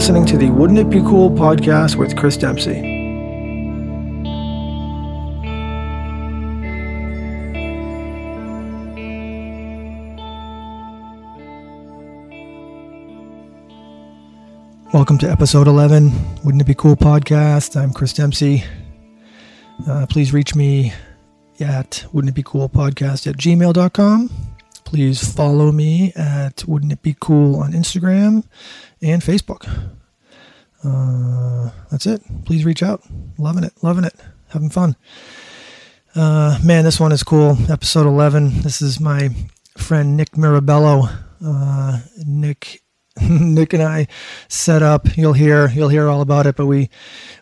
listening to the Wouldn't It Be Cool podcast with Chris Dempsey. Welcome to episode 11, Wouldn't It Be Cool podcast. I'm Chris Dempsey. Uh, please reach me at Wouldn't It Be Cool podcast at gmail.com. Please follow me at Wouldn't It Be Cool on Instagram and Facebook. Uh, that's it. Please reach out. Loving it. Loving it. Having fun. Uh, man, this one is cool. Episode 11. This is my friend Nick Mirabello. Uh, Nick Nick and I set up. You'll hear you'll hear all about it, but we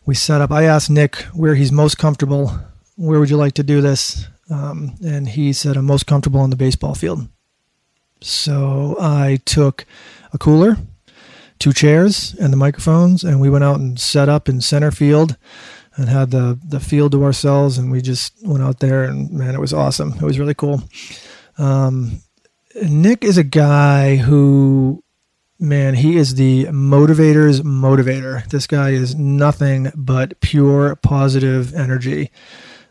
we set up. I asked Nick where he's most comfortable. Where would you like to do this? Um, and he said I'm most comfortable on the baseball field. So I took a cooler, two chairs, and the microphones, and we went out and set up in center field and had the the field to ourselves, and we just went out there, and man, it was awesome. It was really cool. Um, Nick is a guy who man, he is the motivator's motivator. This guy is nothing but pure positive energy.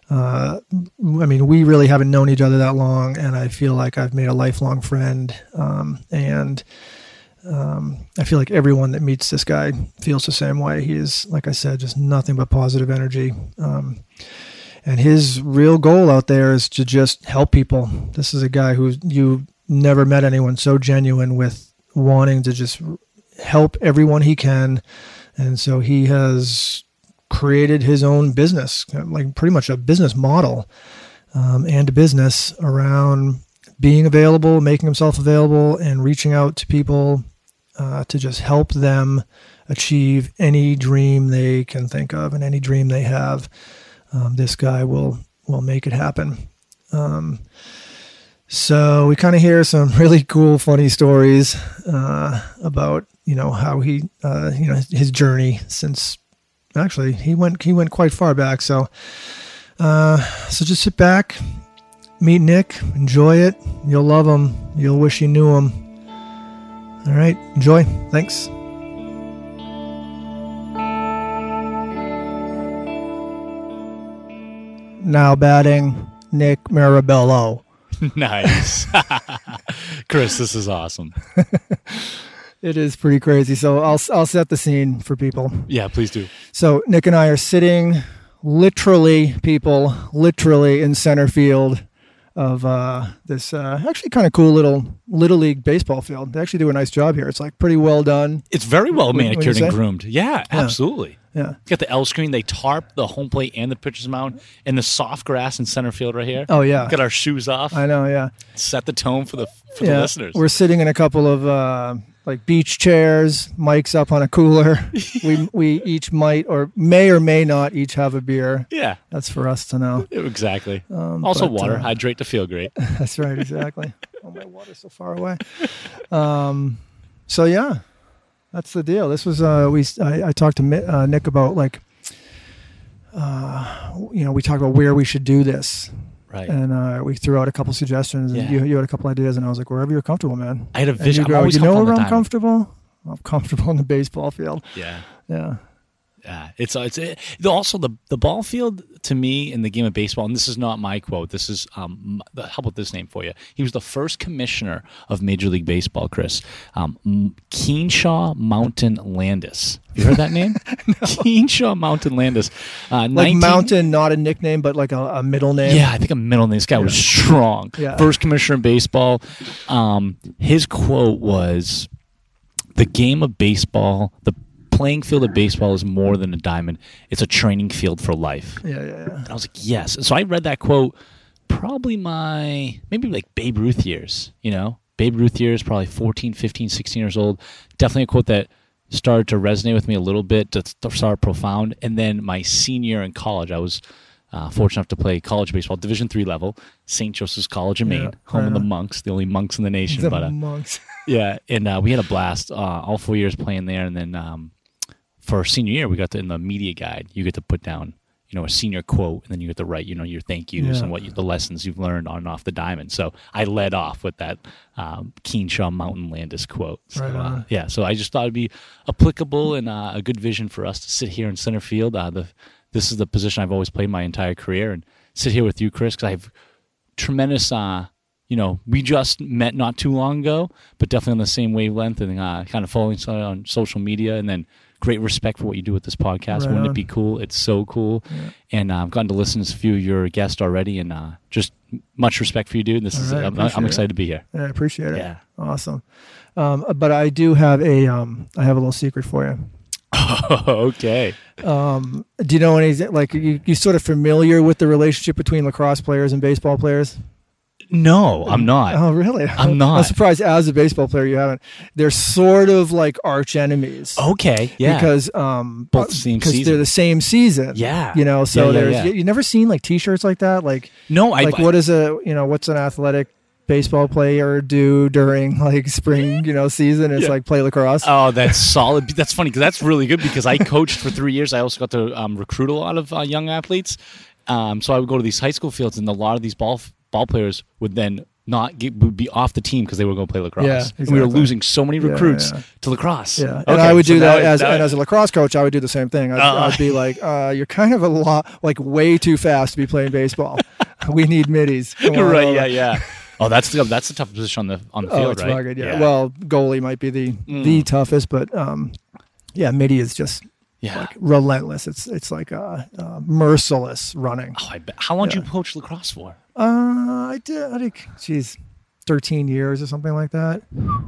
Uh, I mean, we really haven't known each other that long, and I feel like I've made a lifelong friend. Um, and um, I feel like everyone that meets this guy feels the same way. He is, like I said, just nothing but positive energy. Um, and his real goal out there is to just help people. This is a guy who you never met anyone so genuine with wanting to just help everyone he can. And so he has created his own business, like pretty much a business model um, and a business around being available, making himself available, and reaching out to people uh, to just help them achieve any dream they can think of and any dream they have. Um, this guy will will make it happen. Um, so we kind of hear some really cool, funny stories uh, about you know how he uh, you know his journey since actually he went he went quite far back. So uh, so just sit back, meet Nick, enjoy it. You'll love him. You'll wish you knew him. All right, enjoy. Thanks. Now batting, Nick Mirabello. nice. Chris, this is awesome. it is pretty crazy. So I'll I'll set the scene for people. Yeah, please do. So Nick and I are sitting literally people literally in center field of uh, this uh, actually kind of cool little little league baseball field. They actually do a nice job here. It's like pretty well done. It's very well manicured and groomed. Yeah, yeah, absolutely. Yeah. You got the L screen. They tarp the home plate and the pitcher's mound and the soft grass in center field right here. Oh yeah. Got our shoes off. I know. Yeah. Set the tone for the for yeah. the listeners. We're sitting in a couple of uh, like beach chairs, mics up on a cooler. we we each might or may or may not each have a beer. Yeah. That's for us to know. Exactly. Um, also but, water. Uh, Hydrate to feel great. That's right. Exactly. oh, my water's so far away. Um. So yeah that's the deal. This was uh, we I, I talked to uh, Nick about like uh, you know we talked about where we should do this. Right. And uh, we threw out a couple suggestions, and yeah. you, you had a couple ideas, and I was like, wherever you're comfortable, man. I had a vision. you, go, you know where I'm comfortable? I'm comfortable in the baseball field. Yeah. Yeah. Yeah, it's uh, it's it, also the the ball field to me in the game of baseball, and this is not my quote. This is um, how about this name for you? He was the first commissioner of Major League Baseball, Chris. Um, Kenesaw Mountain Landis. You heard that name? no. Kenesaw Mountain Landis. Uh, like 19... Mountain, not a nickname, but like a, a, middle name. Yeah, I think a middle name. This guy yeah. was strong. Yeah. First commissioner in baseball. Um, his quote was, "The game of baseball, the playing field of baseball is more than a diamond. It's a training field for life. Yeah, yeah, yeah. And I was like, yes. And so I read that quote probably my, maybe like Babe Ruth years, you know? Babe Ruth years, probably 14, 15, 16 years old. Definitely a quote that started to resonate with me a little bit, to start profound. And then my senior in college, I was uh, fortunate enough to play college baseball, Division three level, St. Joseph's College in yeah, Maine, home right of the monks, the only monks in the nation. The but, uh, monks. yeah, and uh, we had a blast uh, all four years playing there, and then um, for senior year, we got to, in the media guide, you get to put down you know a senior quote, and then you get to write you know your thank yous Yeah. and what you, the lessons you've learned on and off the diamond. So I led off with that um, Kenesaw Mountain Landis quote. So, Right uh, yeah, so I just thought it'd be applicable and uh, a good vision for us to sit here in center field. Uh, the this is the position I've always played my entire career, and sit here with you, Chris, because I've tremendous. Uh, you know, we just met not too long ago, but definitely on the same wavelength and uh, kind of following on social media, and then great respect for what you do with this podcast. Right Wouldn't on. it be cool? It's so cool, and uh, I've gotten to listen to a few of your guests already, and uh, just much respect for you, dude. This All is right, I'm, I'm it. excited to be here. Yeah, I appreciate it. Yeah. Awesome. Um, but I do have a um, I have a little secret for you. okay. Um, do you know any like you you sort of familiar with the relationship between lacrosse players and baseball players? No, I'm not. Oh, really? I'm not. I'm surprised as a baseball player you haven't. They're sort of like arch enemies. Okay. Yeah. Because um Both same because they're the same season. Yeah. You know, so Yeah, yeah, there's yeah. You, you never seen like t-shirts like that like no, I like what is a you know what's an athletic baseball player do during like spring you know season it's Yeah. like play lacrosse Oh, that's solid. That's funny because that's really good because I coached for three years. I also got to um, recruit a lot of uh, young athletes. Um, so I would go to these high school fields, and a lot of these ball ball players would then not get, would be off the team because they were going to play lacrosse. Yeah, And we were losing so many recruits yeah. to lacrosse. yeah and Okay, i would so do now that it- as now and as a lacrosse coach i would do the same thing i'd, Uh. I'd be like uh, you're kind of a lot like way too fast to be playing baseball we need middies Come on right. over. Yeah. Yeah. Oh, that's the that's the tough position on the on the field, oh it's right? rugged yeah. well goalie might be the Mm. the toughest but um yeah midi is just yeah. like relentless it's it's like a, uh merciless running oh, I bet. How long did you coach lacrosse for? Uh, I did. I think, geez, thirteen years or something like that.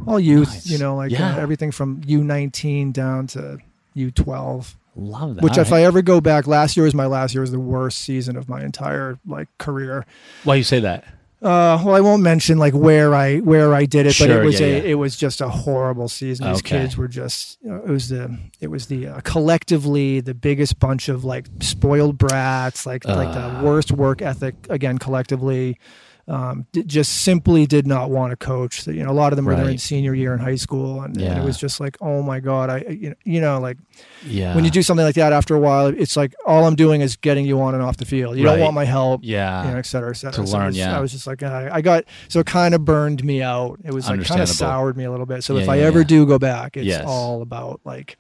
All youth, Nice. you know, like Yeah. uh, everything from U nineteen down to U twelve. Love that. Which, if I ever go back, last year was my last year was the worst season of my entire like career. why you say that? Uh, well, I won't mention like where I where I did it, but it was yeah, a yeah. it was just a horrible season. These Okay. kids were just you know, it was the it was the uh, collectively the biggest bunch of like spoiled brats, like like Uh. the worst work ethic again collectively. Um, d- just simply did not want to coach. You know, a lot of them were there in Right. senior year in high school, and, and it was just like, oh my god, I you know, you know like Yeah. when you do something like that after a while, it's like all I'm doing is getting you on and off the field. You Right. don't want my help Yeah. you know, et cetera, et cetera. to So learn, was- yeah. I was just like, I, I got, so it kind of burned me out. It was like kind of soured me a little bit. So Yeah, if I ever yeah. do go back, it's Yes. all about like,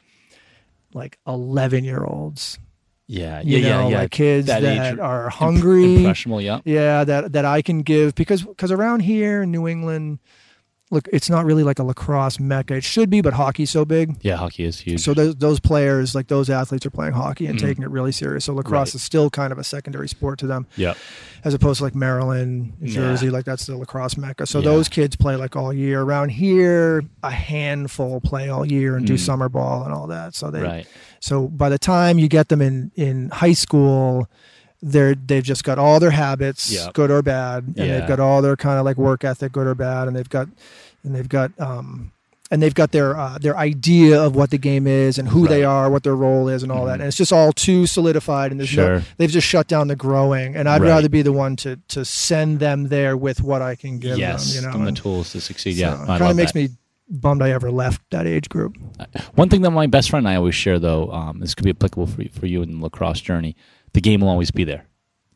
like 11 year olds, yeah. you Yeah. know, yeah. Yeah. like kids That that, are Imp- hungry. impressionable. Yeah. yeah. That, that I can give because, because around here in New England, look, it's not really like a lacrosse mecca. It should be, but hockey's so big. Yeah. Hockey is huge. So those, those players, like those athletes are playing hockey and Mhm. taking it really serious. So lacrosse Right. is still kind of a secondary sport to them yeah. as opposed to like Maryland, New Yeah. Jersey, like that's the lacrosse mecca. So Yeah. those kids play like all year. Around here, a handful play all year and do Mm. summer ball and all that. So they, Right. so by the time you get them in in high school, they're they've just got all their habits, Yeah. good or bad, and Yeah. they've got all their kind of like work ethic, good or bad, and they've got and they've got um and they've got their uh, their idea of what the game is and who they are, what their role is, and all that. Mhm. And it's just all too solidified, and there's no, they've just shut down the growing and i'd Right. rather be the one to to send them there with what i can give yes. them you know and the tools to succeed. so Yeah. it kind of makes that. me bummed i ever left that age group One thing that my best friend and I always share, though, um, this could be applicable for you, for you in the lacrosse journey. The game will always be there.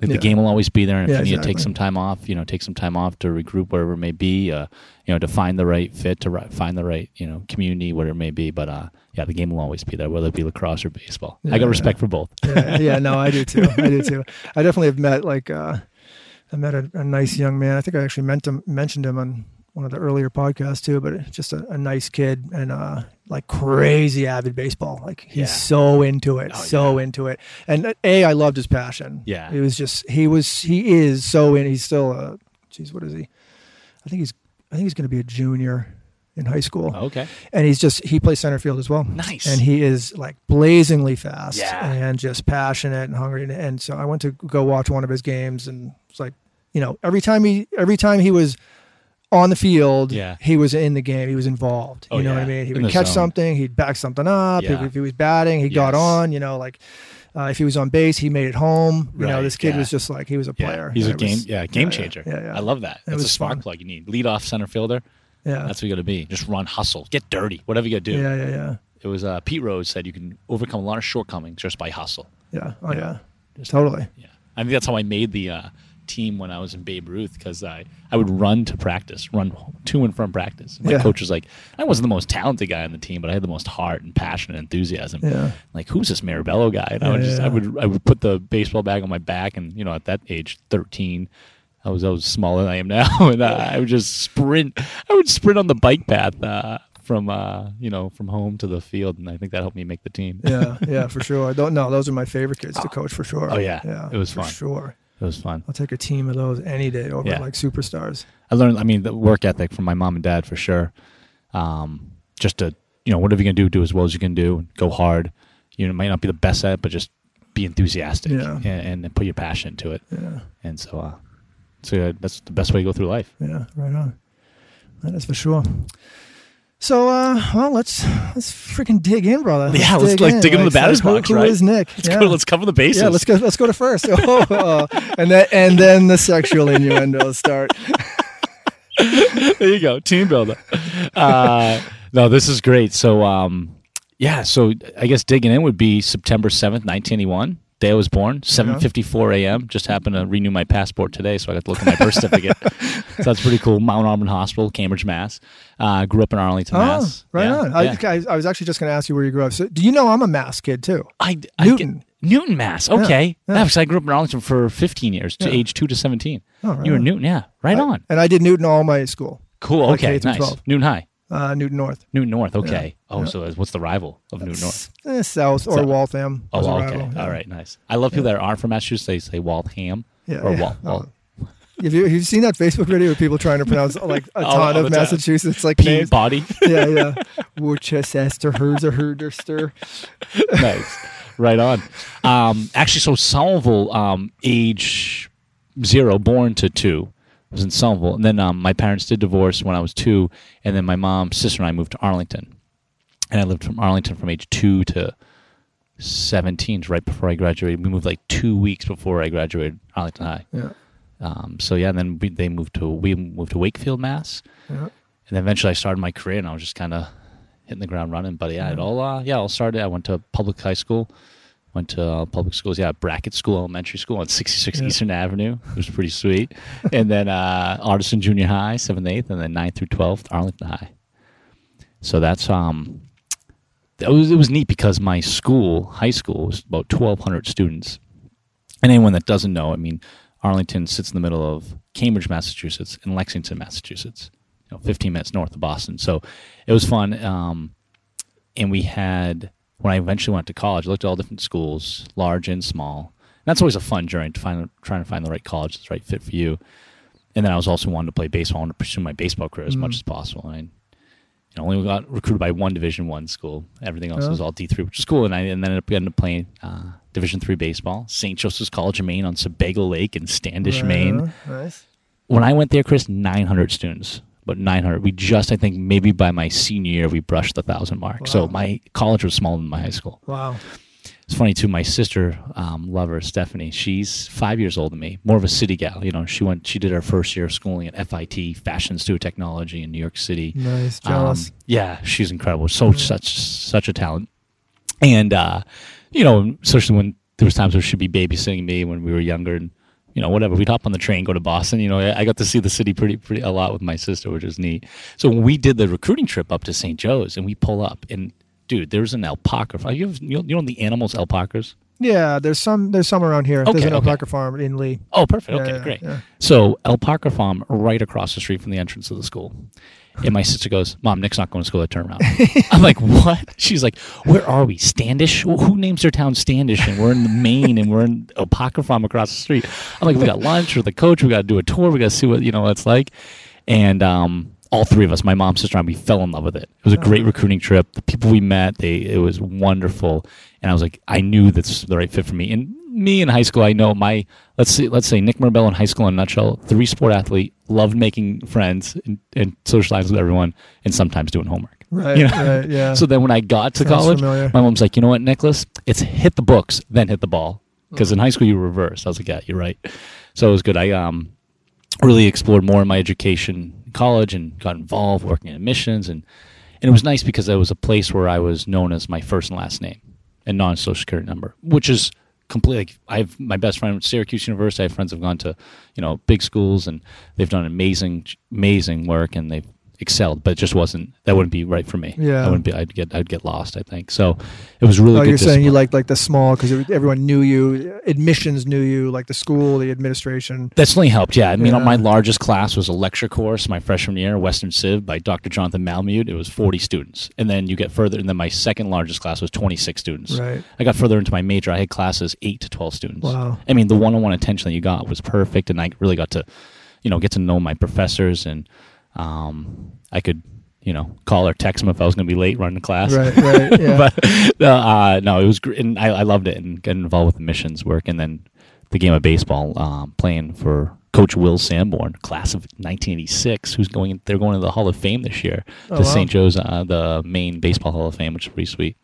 Like, Yeah. The game will always be there, and if Yeah, you need to take some time off, you know, take some time off to regroup, wherever it may be. Uh, you know, to find the right fit, to ri- find the right, you know, community, whatever it may be. But uh, yeah, the game will always be there, whether it be lacrosse or baseball. I got respect for both. yeah, yeah no i do too i do too i definitely have met like uh i met a, a nice young man i think i actually meant him, mentioned him on one of the earlier podcasts too but just a, a nice kid and uh like crazy avid baseball like he's Yeah. so into it Oh, so yeah. into it and uh, a i loved his passion Yeah. it was just he was he is so in he's still uh geez what is he i think he's i think he's going to be a junior in high school Okay. and he's just he plays center field as well Nice. and he is like blazingly fast Yeah. and just passionate and hungry and, and so i went to go watch one of his games and it's like you know every time he every time he was on the field Yeah. he was in the game he was involved Oh, you know yeah. what i mean he In would catch zone. something he'd back something up if, Yeah. if he was batting he got on you know like uh, if he was on base he made it home you know this kid was just like he was a player He's a game, was- yeah, game changer. yeah, yeah. I love that. That's a spark fun. plug you need. Lead off center fielder. yeah That's what you got to be. Just run, hustle, get dirty, whatever you got to do. yeah yeah yeah It was uh, Pete Rose said you can overcome a lot of shortcomings just by hustle. yeah oh yeah Just- Totally. Yeah, I think that's how I made the uh, team when I was in Babe Ruth because I I would run to practice, run to and from practice. My Yeah. coach was like, I wasn't the most talented guy on the team, but I had the most heart and passion and enthusiasm. Yeah. Like, who's this Mirabello guy? And I would just. I would I would put the baseball bag on my back, and you know, at that age, thirteen. I was I was smaller than I am now, and uh, I would just sprint. I would sprint on the bike path uh, from uh, you know from home to the field, and I think that helped me make the team. Yeah, yeah, for sure. I don't know. Those are my favorite kids to coach for sure. Oh, yeah. yeah, It was for fun. Sure, it was fun. I'll take a team of those any day over Yeah. like superstars. I learned. I mean, the work ethic from my mom and dad for sure. Um, just to you know, whatever you can do, do as well as you can do. Go hard. You know, it might not be the best at, it, but just be enthusiastic Yeah. and, and put your passion into it. Yeah, And so, uh, so yeah, that's the best way to go through life. yeah, right on. That is for sure. So, uh, well, let's let's freaking dig in, brother. Yeah, let's, like, dig into the batter's who- box, who right? is Nick? Let's yeah. go. Let's cover the bases. yeah, let's go. Let's go to first. Oh, oh, and then and then the sexual innuendos start. there you go, team builder. Uh, no, this is great. So, um, yeah, so I guess digging in would be September seventh, nineteen eighty one. Day I was born, seven fifty four a.m. Just happened to renew my passport today, so I got to look at my birth certificate. so that's pretty cool. Mount Auburn Hospital, Cambridge, Mass. Uh, grew up in Arlington, Oh, Mass. right Yeah, on. yeah. I, I, I was actually just going to ask you where you grew up. So, do you know I'm a Mass kid too? I, I Newton. Get, Newton, Mass. Okay, yeah. yeah, because I grew up in Arlington for fifteen years, to age two to seventeen. Oh, right you were on. Newton, yeah, right on. And I did Newton all my school. Cool. Okay, through nice. 12. Newton High, Uh, Newton North. Newton North. Okay. Oh, yeah. so what's the rival of Newton North? Eh, South or South. Waltham. Oh, okay. rival, yeah. All right, nice. I love people that aren't from Massachusetts. They say Waltham Yeah, or yeah. Wal. Oh. Have you, have you seen that Facebook video of people trying to pronounce like a ton all of the time. Massachusetts like names? Peabody. yeah, yeah. Worcester, Herzer, Herderster. nice. Right on. Um, actually, so Somerville, um, age zero, born to two, was in Somerville, and then um, my parents did divorce when I was two, and then my mom, sister, and I moved to Arlington, and I lived from Arlington from age two to seventeen, right before I graduated. We moved like two weeks before I graduated Arlington High. Yeah, Um, so yeah, and then we, they moved to we moved to Wakefield, Mass. yeah. and then eventually I started my career, and I was just kind of hitting the ground running. But yeah, it all uh, yeah, all started. I went to public high school, went to uh, public schools. Yeah, Brackett School Elementary School on 66 Yeah. Eastern Avenue. It was pretty sweet. and then uh, Ottoson Junior High, seventh, eighth, and then 9th through twelfth, Arlington High. So that's um, that was it was neat because my school, high school, was about 1,200 students. And anyone that doesn't know, I mean, Arlington sits in the middle of Cambridge, Massachusetts, and Lexington, Massachusetts. You know, 15 minutes north of Boston. So it was fun. Um, and we had when I eventually went to college, I looked at all different schools, large and small. And that's always a fun journey to find trying to find the right college that's the right fit for you. And then I was also wanting to play baseball. I wanted to pursue my baseball career as much as possible. And I you know, only got recruited by one Division One school. Everything else Oh. was all D three, which is cool. And I and then ended up getting to play uh, Division three baseball. St. Joseph's College of Maine on Sebago Lake in Standish, Right Maine. Nice. When I went there, Chris, nine hundred students, but nine hundred. We just, I think, maybe by my senior year, we brushed the thousand mark. So my college was smaller than my high school. Wow. It's funny too. My sister, um, love her, Stephanie. She's five years older than me. More of a city gal. You know, she went. She did her first year of schooling at FIT, Fashion Institute of Technology in New York City. Nice. Jealous. Um, yeah, she's incredible. So such such a talent. And uh, you know, especially when there was times where she'd be babysitting me when we were younger, and you know, whatever. We'd hop on the train, go to Boston. You know, I, got to see the city pretty pretty a lot with my sister, which is neat. So when we did the recruiting trip up to St. Joe's, and we pull up, and dude, there's an alpaca. farm. You, you know, the animals alpacas. yeah, there's some there's some around here. there's Okay, an okay. alpaca farm in Lee. Oh, perfect. Okay, yeah, great. yeah. So alpaca farm right across the street from the entrance of the school. And my sister goes, "Mom, Nick's not going to school at turnaround." I'm like, "What?" She's like, "Where are we? Standish? Who names their town Standish? And we're in the Maine, and we're in farm across the street." I'm like, "We got lunch with the coach. We got to do a tour. We got to see what you know what it's like." And um, all three of us, my mom, sister, and we fell in love with it. It was a great recruiting trip. The people we met, they it was wonderful. And I was like, I knew that's the right fit for me. And me in high school, I know my let's see, let's say Nick Mirabello in high school in a nutshell, three sport athlete, loved making friends and, and socializing with everyone, and sometimes doing homework. Right. You know? Right. Yeah. So then when I got to Sounds college, familiar. my mom's like, you know what, Nicholas? It's hit the books, then hit the ball. Because in high school you reversed. I was like, yeah, you're right. So it was good. I um really explored more in my education in college and got involved working in admissions and and it was nice because it was a place where I was known as my first and last name and non social security number, which is completely. Like, I have my best friend at Syracuse University. I have friends who've gone to, you know, big schools and they've done amazing, amazing work and they've excelled. But it just wasn't. That wouldn't be right for me. Yeah. I wouldn't be. I'd get. I'd get lost. I think. So it was really. Oh, you're saying you liked like the small because everyone knew you, admissions knew you, like the school, the administration. That certainly helped. Yeah, I mean, Yeah. my largest class was a lecture course my freshman year, Western Civ by Dr. Jonathan Malmute. It was 40 students, and then you get further, and then my second largest class was 26 students. Right. I got further into my major. I had classes eight to 12 students. Wow. I mean, the one-on-one attention that you got was perfect, and I really got to, you know, get to know my professors, and um, I could, you know, call or text him if I was going to be late running the class. Right, right, yeah. but uh, uh, no, it was great, and I, I loved it, and getting involved with the missions work, and then the game of baseball, um, playing for Coach Will Sanborn, class of 1986, who's going. They're going to the Hall of Fame this year Oh, to wow. St. Joe's, uh, the Maine baseball Hall of Fame, which is pretty sweet.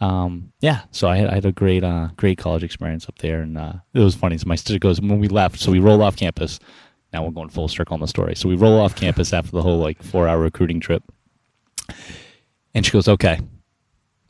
Um, yeah, so I had, I had a great, uh, great college experience up there, and uh, it was funny. So my sister goes when we left. So we roll off campus. Now we're going full circle on the story. So we roll off campus after the whole like four hour recruiting trip, and she goes, "Okay,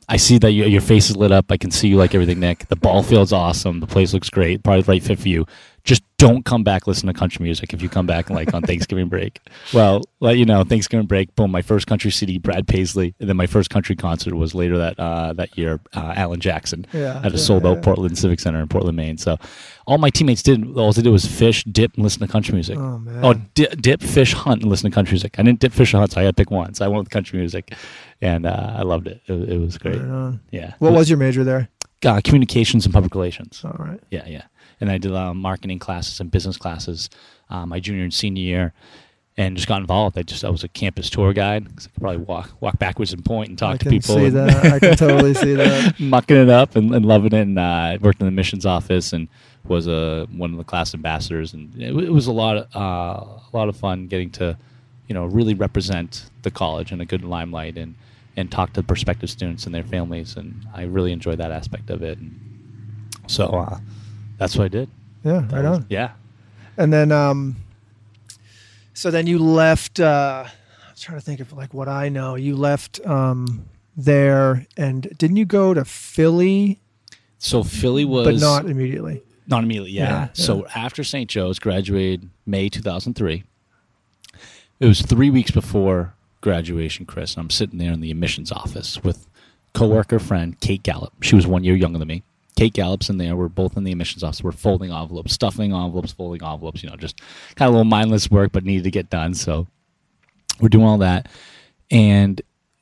I see that you, your face is lit up. I can see you like everything, Nick. The ball field's awesome. The place looks great. Probably the right fit for you. Just don't come back listen to country music if you come back like on Thanksgiving break. Well, let you know, Thanksgiving break, boom, my first country CD, Brad Paisley, and then my first country concert was later that uh, that year, uh, Alan Jackson Yeah, at a yeah, sold out yeah. Portland Civic Center in Portland, Maine. So all my teammates did, all they did was fish, dip, and listen to country music. Oh, man. Oh, di- dip, fish, hunt, and listen to country music. I didn't dip, fish, or hunt, so I had to pick one. So I went with country music, and uh, I loved it. It, it was great. Right. Yeah. What was your major there? uh, communications and public relations? All right. Yeah, yeah. And I did uh, marketing classes and business classes uh, my junior and senior year, and just got involved. I just I was a campus tour guide I could probably walk walk backwards and point and talk I to people. see that. I can totally see that. mucking it up and, and loving it. And uh, I worked in the missions office and was a one of the class ambassadors. And it, it was a lot of uh, a lot of fun getting to you know really represent the college in a good limelight and and talk to prospective students and their families. And I really enjoyed that aspect of it. And so uh, that's what I did. Yeah, That right was- on. Yeah. And then, um, so then you left. Uh, I was trying to think of like what I know. You left um, there, and didn't you go to Philly? So Philly was but not immediately. Not immediately, yeah. Yeah, So after St. Joe's, graduated May 2003. It was three weeks before graduation, Chris. And I'm sitting there in the admissions office with coworker friend Kate Gallup. She was one year younger than me. Kate Gallup's in there. We're both in the admissions office. We're folding envelopes, stuffing envelopes, folding envelopes. You know, just kind of a little mindless work, but needed to get done. So we're doing all that, and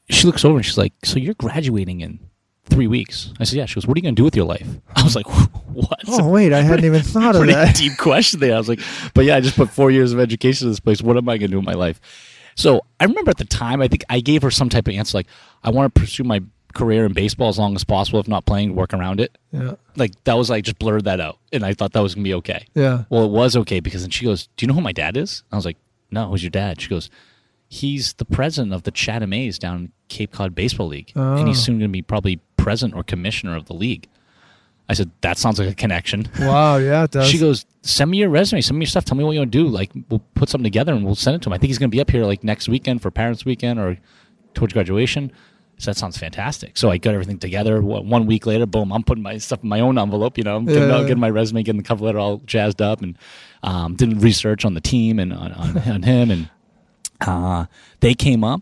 she looks over and she's like, "So you're graduating in three weeks?" I said, "Yeah." She goes, "What are you going to do with your life?" I was like, "What?" Oh wait, I hadn't even thought of that. deep question there. I was like, but yeah, I just put four years of education in this place. What am I going to do in my life? So I remember at the time, I think I gave her some type of answer like, I want to pursue my career in baseball as long as possible. If not playing, work around it. Yeah, Like that was like just blurred that out, and I thought that was gonna be okay. yeah. Well, it was okay because then she goes, "Do you know who my dad is?" I was like, "No, who's your dad?" She goes, "He's the president of the Chatham A's down Cape Cod Baseball League, and he's Oh. soon going to be probably president or commissioner of the league." I said, "That sounds like a connection." Wow, yeah, it does. She goes, "Send me your resume. Send me your stuff. Tell me what you want to do. Like, we'll put something together and we'll send it to him. I think he's going to be up here like next weekend for Parents Weekend or towards graduation." So that sounds fantastic. So I got everything together. One week later, boom, I'm putting my stuff in my own envelope. You know, I'm getting, Yeah. out, getting my resume, getting the cover letter all jazzed up, and um, did research on the team and on, on, on him. And uh, they came up.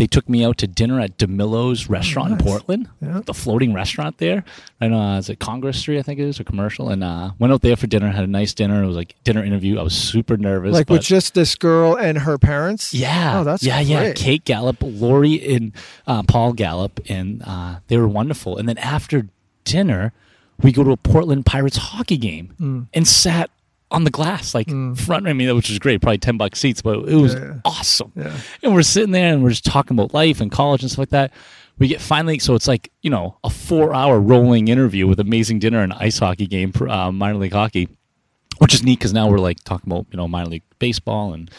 They took me out to dinner at DiMillo's restaurant nice. in Portland, Yeah. the floating restaurant there. And uh, it's at Congress Street, I think it is, a commercial. And uh, went out there for dinner, had a nice dinner. It was like dinner interview. I was super nervous. like but with just this girl and her parents. yeah, Oh, that's yeah, yeah. Kate Gallup, Lori, and uh, Paul Gallup, and uh, they were wonderful. And then after dinner, we go to a Portland Pirates hockey game Mm. and sat on the glass, like front. I mean, which was great, probably ten bucks seats, but it was Yeah, yeah. awesome. Yeah. And we're sitting there and we're just talking about life and college and stuff like that. We get finally, so it's like you know a four-hour rolling interview with amazing dinner and ice hockey game for uh, minor league hockey which is neat because now we're like talking about you know minor league baseball and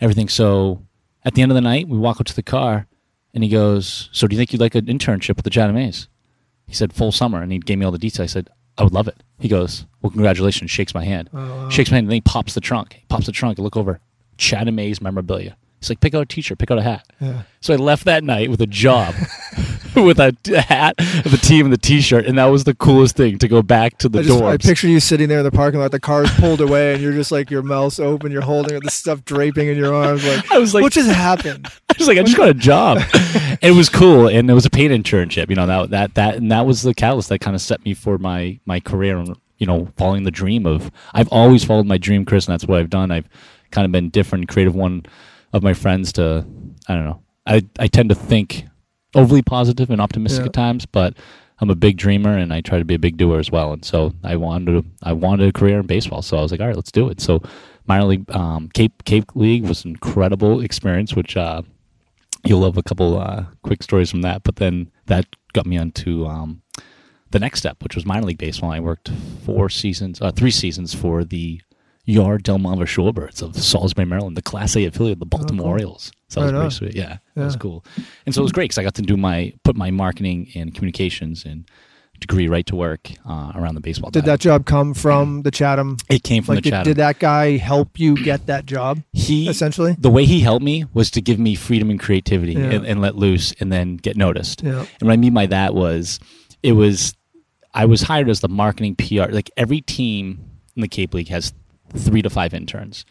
everything. So at the end of the night, we walk up to the car, and he goes, "So do you think you'd like an internship with the Chatham A's?" He said, "Full summer," and he gave me all the details. I said, "I would love it." He goes, "Well, congratulations!" Shakes my hand, oh, shakes my hand, and then he pops the trunk. He pops the trunk. I look over, Chatham A's memorabilia. He's like, "Pick out a T-shirt, pick out a hat." Yeah. So I left that night with a job with a t- hat, the team, and the T-shirt, and that was the coolest thing to go back to the I, just, dorms. I picture you sitting there in the parking lot, the car's pulled away, and you're just like your mouth's open, you're holding the stuff draping in your arms. Like, I was like, what just happened? I was like, I just got a job. it was cool, and it was a paid internship. You know that that that and that was the catalyst that kind of set me for my my career. and You know, following the dream of. I've always followed my dream, Chris, and that's what I've done. I've kind of been different, creative one of my friends to. I don't know. I I tend to think overly positive and optimistic Yeah. at times, but. I'm a big dreamer and I try to be a big doer as well. And so I wanted I wanted a career in baseball. So I was like, all right, let's do it. So minor league um, Cape Cape League was an incredible experience, which uh, you'll love a couple uh, quick stories from that. But then that got me onto um, the next step, which was minor league baseball. I worked four seasons, uh, three seasons for the Yard Delmarva Shorebirds of Salisbury, Maryland, the Class A affiliate of the Baltimore cool. Orioles. So that was pretty sweet. Yeah, that was cool. And so it was great because I got to do my put my marketing and communications and degree right to work uh, around the baseball. Did that job come from the Chatham? It came from Like, the did, did that guy help you get that job? he Essentially, the way he helped me was to give me freedom and creativity Yeah. and, and let loose and then get noticed. yeah. And what I mean by that was it was I was hired as the marketing PR. Like every team in the Cape League has three to five interns.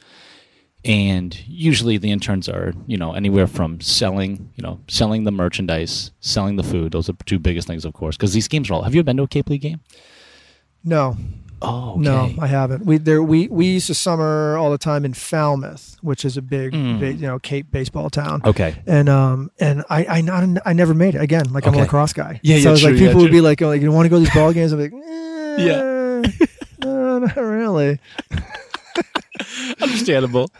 And usually the interns are, you know, anywhere from selling, you know, selling the merchandise, selling the food. Those are the two biggest things, of course, because these games are all. Have you ever been to a Cape League game? No, Oh, okay. no, I haven't. We there we we used to summer all the time in Falmouth, which is a big, Mm. ba- you know, Cape baseball town. Okay. And um and I I not I never made it again. Like I'm a lacrosse guy. Yeah, so yeah, it's like true, yeah, people would true. be like, oh, like you want to go to these ball games? I'm like, eh, no, not really. Understandable.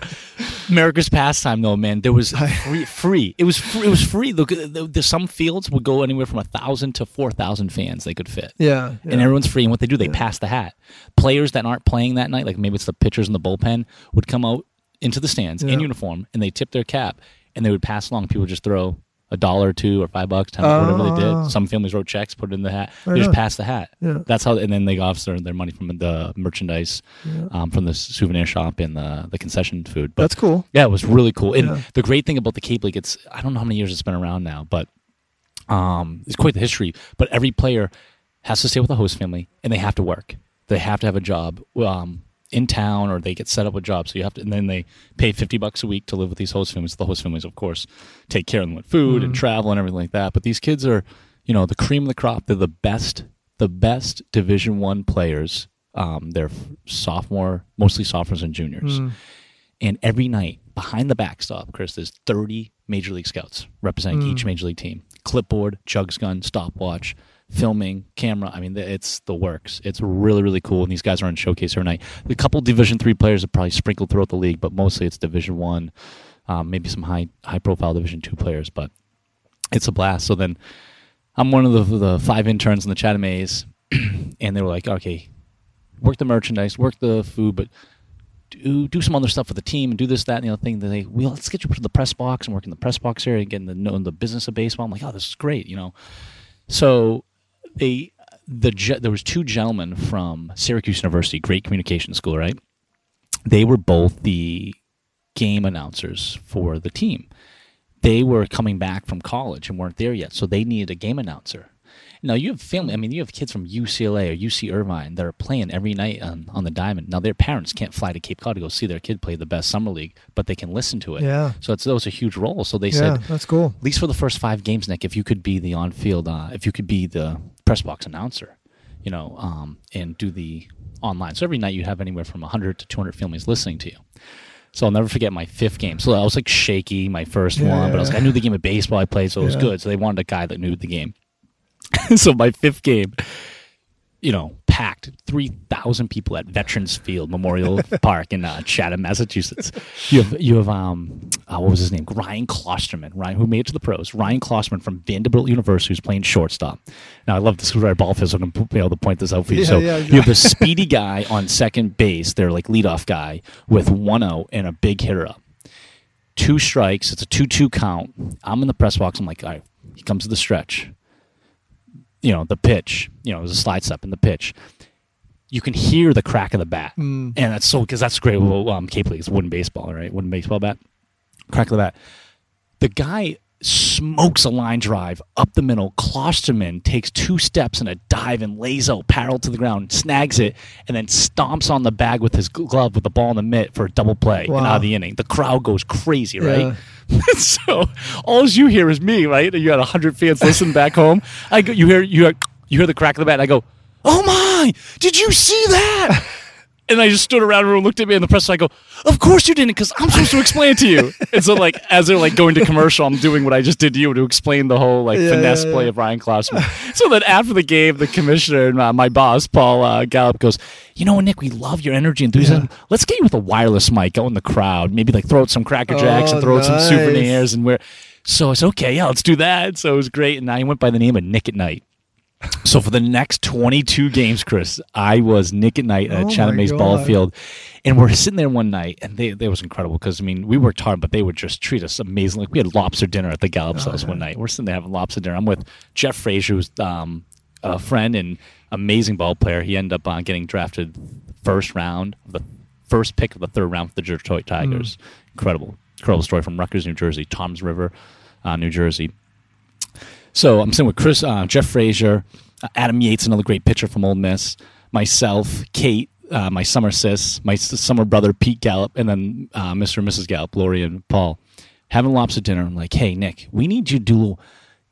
America's pastime, though, man. There was free. free. It was free. It was free. Look, the, the, some fields would go anywhere from a thousand to four thousand fans. They could fit, Yeah, yeah. and everyone's free. And what they do, they pass the hat. Players that aren't playing that night, like maybe it's the pitchers in the bullpen, would come out into the stands in uniform, and they tip their cap, and they would pass along. People would just throw a dollar or two or five bucks, ten, whatever they did. Some families wrote checks, put it in the hat. They just passed the hat. Yeah. That's how, and then they got their, their money from the merchandise, um, from the souvenir shop and the the concession food. But That's cool. yeah, it was really cool. And Yeah. the great thing about the Cape League, it's I don't know how many years it's been around now, but um, it's quite the history. But every player has to stay with the host family, and they have to work. They have to have a job um, in town, or they get set up with jobs. So you have to, and then they pay fifty bucks a week to live with these host families. The host families, of course, take care of them with food and mm-hmm. travel and everything like that. But these kids are, you know, the cream of the crop. They're the best, the best Division One players. Um, they're sophomore, mostly sophomores and juniors. Mm. And every night behind the backstop, Chris, there's 30 major league scouts representing mm. each major league team. Clipboard, jugs gun, stopwatch, filming, camera. I mean, it's the works. It's really, really cool. And these guys are on showcase every night. A couple Division three players are probably sprinkled throughout the league, but mostly it's Division one, um, maybe some high high profile Division two players. But it's a blast. So then I'm one of the, the five interns in the Chatham A's, and they were like, okay, work the merchandise, work the food, but do do some other stuff for the team and do this, that, and the other thing. They, well, let's get you in the press box and work in the press box area and get in the know the business of baseball. I'm like, oh, this is great, you know. So they the there was two gentlemen from Syracuse University, great communication school, right? They were both the game announcers for the team. They were coming back from college and weren't there yet, so they needed a game announcer. Now you have family. I mean, you have kids from UCLA or UC Irvine that are playing every night on, on the diamond. Now their parents can't fly to Cape Cod to go see their kid play the best summer league, but they can listen to it. Yeah. So it's, that was a huge role. So they Yeah, said, that's cool. at least for the first five games, Nick, if you could be the on-field, uh, if you could be the press box announcer, you know, um, and do the online. So every night you have anywhere from 100 to 200 families listening to you. So I'll never forget my fifth game. So I was like shaky, my first Yeah, one, but I was yeah. I knew the game of baseball I played, so it was Yeah. good. So they wanted a guy that knew the game. so my fifth game, you know, packed three thousand people at Veterans Field Memorial Park in uh, Chatham, Massachusetts. You have you have um uh, what was his name? Ryan Klosterman, Ryan who made it to the pros. Ryan Klosterman from Vanderbilt University who's playing shortstop. Now I love this because our ball so I'm gonna be able to point this out for you. Yeah, so yeah, you have a speedy guy on second base, their like leadoff guy with one out and a big hitter up two strikes. It's a two-two count. I'm in the press box. I'm like, all right, he comes to the stretch. You know, the pitch. You know, there's a slide step in the pitch. You can hear the crack of the bat, Mm. and that's so because that's great. Well, um, Cape League is wooden baseball, right? Wooden baseball bat, crack of the bat. The guy smokes a line drive up the middle. Klosterman takes two steps and a dive and lays out parallel to the ground, snags it, and then stomps on the bag with his glove with the ball in the mitt for a double play and out of the inning. The crowd goes crazy, right? Yeah. so all you hear is me, right? You got hundred fans listening back home. I go, you hear you hear you hear the crack of the bat. And I go, oh my! Did you see that? And I just stood around room, looked at me in the press. And I go, "Of course you didn't, because I'm supposed to explain it to you." and so, like, as they're like going to commercial, I'm doing what I just did to you to explain the whole like Yeah, finesse yeah, play of Ryan Klosterman. so then after the game, the commissioner and uh, my boss Paul uh, Gallup goes, "You know, Nick, we love your energy and enthusiasm. Let's get you with a wireless mic out in the crowd. Maybe like throw out some Cracker Jacks and Oh, throw out some nice. souvenirs and wear." So I said, "Okay, yeah, let's do that." So it was great, and I went by the name of Nick at Night. So for the next 22 games, Chris, I was Nick at Night at Oh Chatham Ball Field, and we're sitting there one night, and they they was incredible because I mean we worked hard, but they would just treat us amazing. Like we had lobster dinner at the Gallup's Oh, house one night. We're sitting there having lobster dinner. I'm with Jeff Frazier, who's um, a friend and amazing ball player. He ended up uh, getting drafted first round, the first pick of the third round for the Detroit Tigers. Incredible, incredible story from Rutgers, New Jersey, Toms River, uh, New Jersey. So I'm sitting with Chris, uh, Jeff Frazier, uh, Adam Yates, another great pitcher from Ole Miss, myself, Kate, uh, my summer sis, my s- summer brother Pete Gallup, and then uh, Mr. and Mrs. Gallup, Lori and Paul, having lobster dinner. I'm like, hey Nick, we need you to do.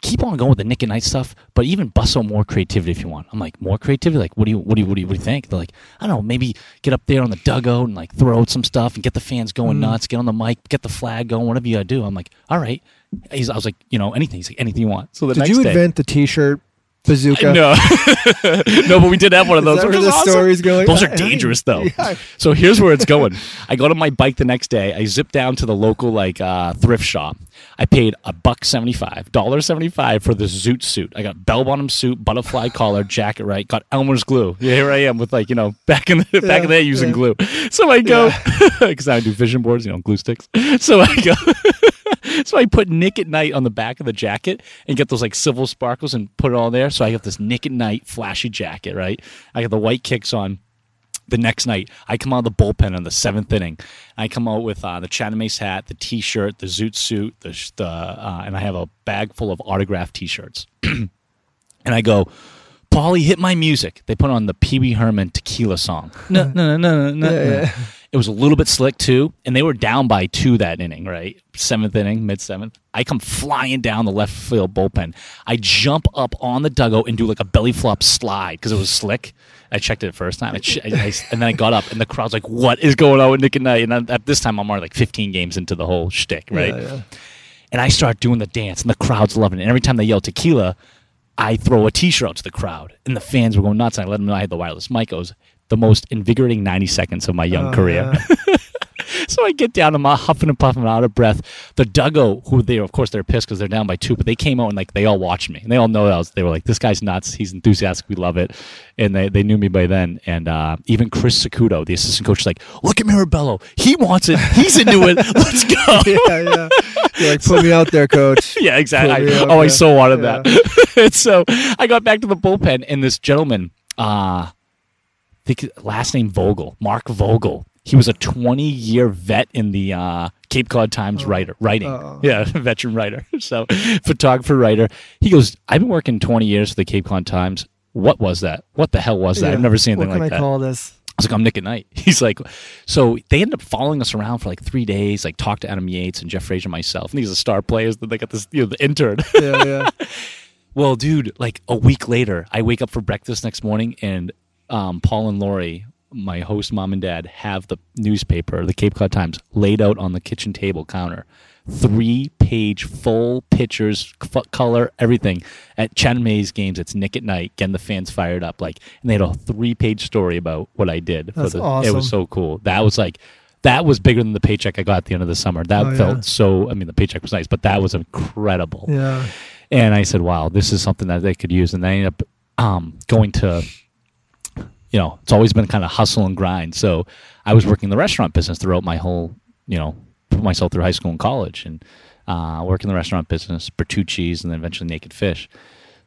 Keep on going with the Nick and Night stuff, but even bustle more creativity if you want. I'm like, more creativity? Like, what do you, what do you, what do you, what do you think? They're like, I don't know, maybe get up there on the dugout and like throw out some stuff and get the fans going nuts, get on the mic, get the flag going, whatever you gotta do. I'm like, all right. He's, I was like, you know, anything. He's like, anything you want. So the Did next you day, invent the T-shirt bazooka? no, no, but we did have one of those. Is the awesome. story's going? Those are dangerous, though. Yeah. So here's where it's going. I go to my bike the next day. I zip down to the local like uh, thrift shop. I paid a buck seventy five, dollar seventy five for the Zoot suit. I got bell bottom suit, butterfly collar, jacket. Right, got Elmer's glue. Yeah, here I am with like you know back in the back in the day using yeah. glue. So I go because I do vision boards, you know, glue sticks. So I go. So I put Nick at Night on the back of the jacket and get those like civil sparkles and put it all there. So I got this Nick at Night flashy jacket, right? I got the white kicks on. The next night, I come out of the bullpen in the seventh inning. I come out with uh, the Chatham A's hat, the T-shirt, the Zoot suit, the, the uh, and I have a bag full of autographed T-shirts. and I go, Paulie, hit my music. They put on the Pee Wee Herman tequila song. No, no, no, no, no, Yeah, yeah. It was a little bit slick too, and they were down by two that inning, right? Seventh inning, mid seventh. I come flying down the left field bullpen. I jump up on the dugout and do like a belly flop slide because it was slick. I checked it first time, I ch- I- I- and then I got up, and the crowd's like, "What is going on with Nick and Night?" And then at this time, I'm already like 15 games into the whole shtick, right? Yeah, yeah. and I start doing the dance, and the crowd's loving it. And every time they yell tequila, I throw a T-shirt out to the crowd, and the fans were going nuts. And I let them know I had the wireless mic. Was the most invigorating 90 seconds of my young Oh, career. yeah. so I get down, I'm huffing and puffing, out of breath. The Duggo, who they of course they're pissed because they're down by two, but they came out and like they all watched me, and they all know that I was. They were like, "This guy's nuts. He's enthusiastic. We love it," and they they knew me by then. And uh, even Chris Sacudo, the assistant coach, is like, "Look at Mirabello. He wants it. He's into it. Let's go." yeah, yeah. You're like, put me out there, coach. yeah, exactly. I- oh, I there. so wanted that. and so I got back to the bullpen, and this gentleman, uh, I think last name Vogel, Mark Vogel. He was a 20 year vet in the uh, Cape Cod Times writer, writing. Oh. Yeah, veteran writer. So, photographer, writer. He goes, I've been working 20 years for the Cape Cod Times. What was that? What the hell was that? Yeah. I've never seen What anything can like I that. call this? I was like, I'm Nick at Night. He's like, so they end up following us around for like three days, like talk to Adam Yates and Jeff Frazier and myself. And these are star players that they got this, you know, the intern. Yeah, yeah. well, dude, like a week later, I wake up for breakfast next morning and um, Paul and Lori, my host mom and dad, have the newspaper, the Cape Cod Times, laid out on the kitchen table counter. Three page full pictures, f- color, everything. At Chatham A's games, it's Nick at Night, getting the fans fired up. Like, and they had a three page story about what I did. That's the, It was so cool. That was like, that was bigger than the paycheck I got at the end of the summer. That Oh, yeah. felt so, I mean, the paycheck was nice, but that was incredible. Yeah. And I said, wow, this is something that they could use. And I ended up um, going to, you know, it's always been kind of hustle and grind. So I was working in the restaurant business throughout my whole, you know, put myself through high school and college and uh, work in the restaurant business, Bertucci's, and then eventually Naked Fish.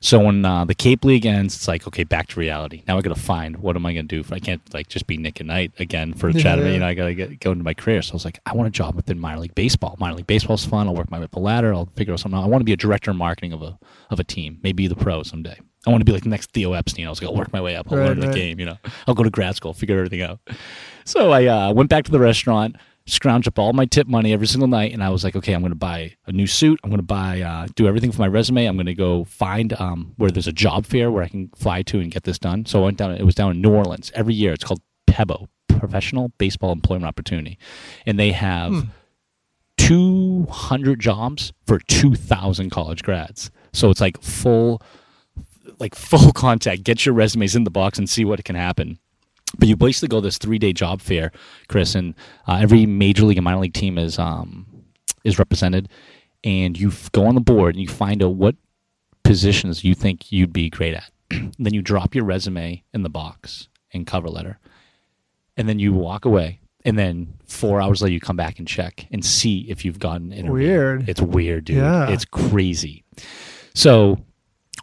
So when uh, the Cape League ends, it's like okay, back to reality. Now I got to find what am I going to do? For, I can't like just be Nick and Night again for Yeah, Chatham. yeah. You know, I got to get go into my career. So I was like, I want a job within minor league baseball. Minor league baseball's fun. I'll work my way up the ladder. I'll figure out something. out. I want to be a director of marketing of a of a team. Maybe the pro someday. I want to be like the next Theo Epstein. I was like, I'll work my way up. I'll Right, learn the game. You know, I'll go to grad school, figure everything out. So I uh, went back to the restaurant, scrounged up all my tip money every single night, and I was like, okay, I'm going to buy a new suit. I'm going to buy, uh, do everything for my resume. I'm going to go find um, where there's a job fair where I can fly to and get this done. So I went down. It was down in New Orleans every year. It's called PEBO, Professional Baseball Employment Opportunity, and they have. 200 jobs for 2000 college grads so it's like full like full contact get your resumes in the box and see what can happen but you basically go this three day job fair, Chris, and uh, every major league and minor league team is um, is represented, and you f- go on the board and you find out what positions you think you'd be great at. then you drop your resume in the box and cover letter, and then you walk away. And then four hours later, you come back and check and see if you've gotten an interview. Weird. It's weird, dude. Yeah. It's crazy. So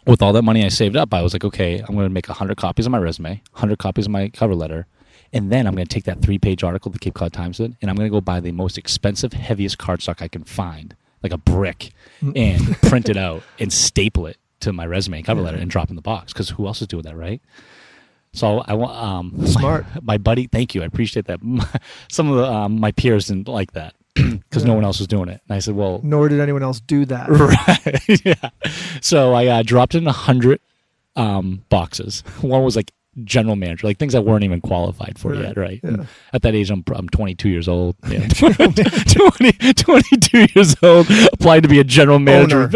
with all that money I saved up, I was like, okay, I'm going to make 100 copies of my resume, 100 copies of my cover letter, and then I'm going to take that three page article the Cape Cod Times did, and I'm going to go buy the most expensive, heaviest cardstock I can find, like a brick, and print it out and staple it to my resume and cover letter and drop in the box. Because who else is doing that, right? So I want um, Smart. My, my buddy, thank you, I appreciate that. Some of the um, my peers didn't like that because no one else was doing it, and I said, well, Nor did anyone else do that. right yeah. So i uh, dropped in a hundred um, boxes. One was like general manager like things i weren't even qualified for Right, yet right yeah. At that age i'm, I'm 22 years old. Yeah. 20, 22 years old applied to be a general manager.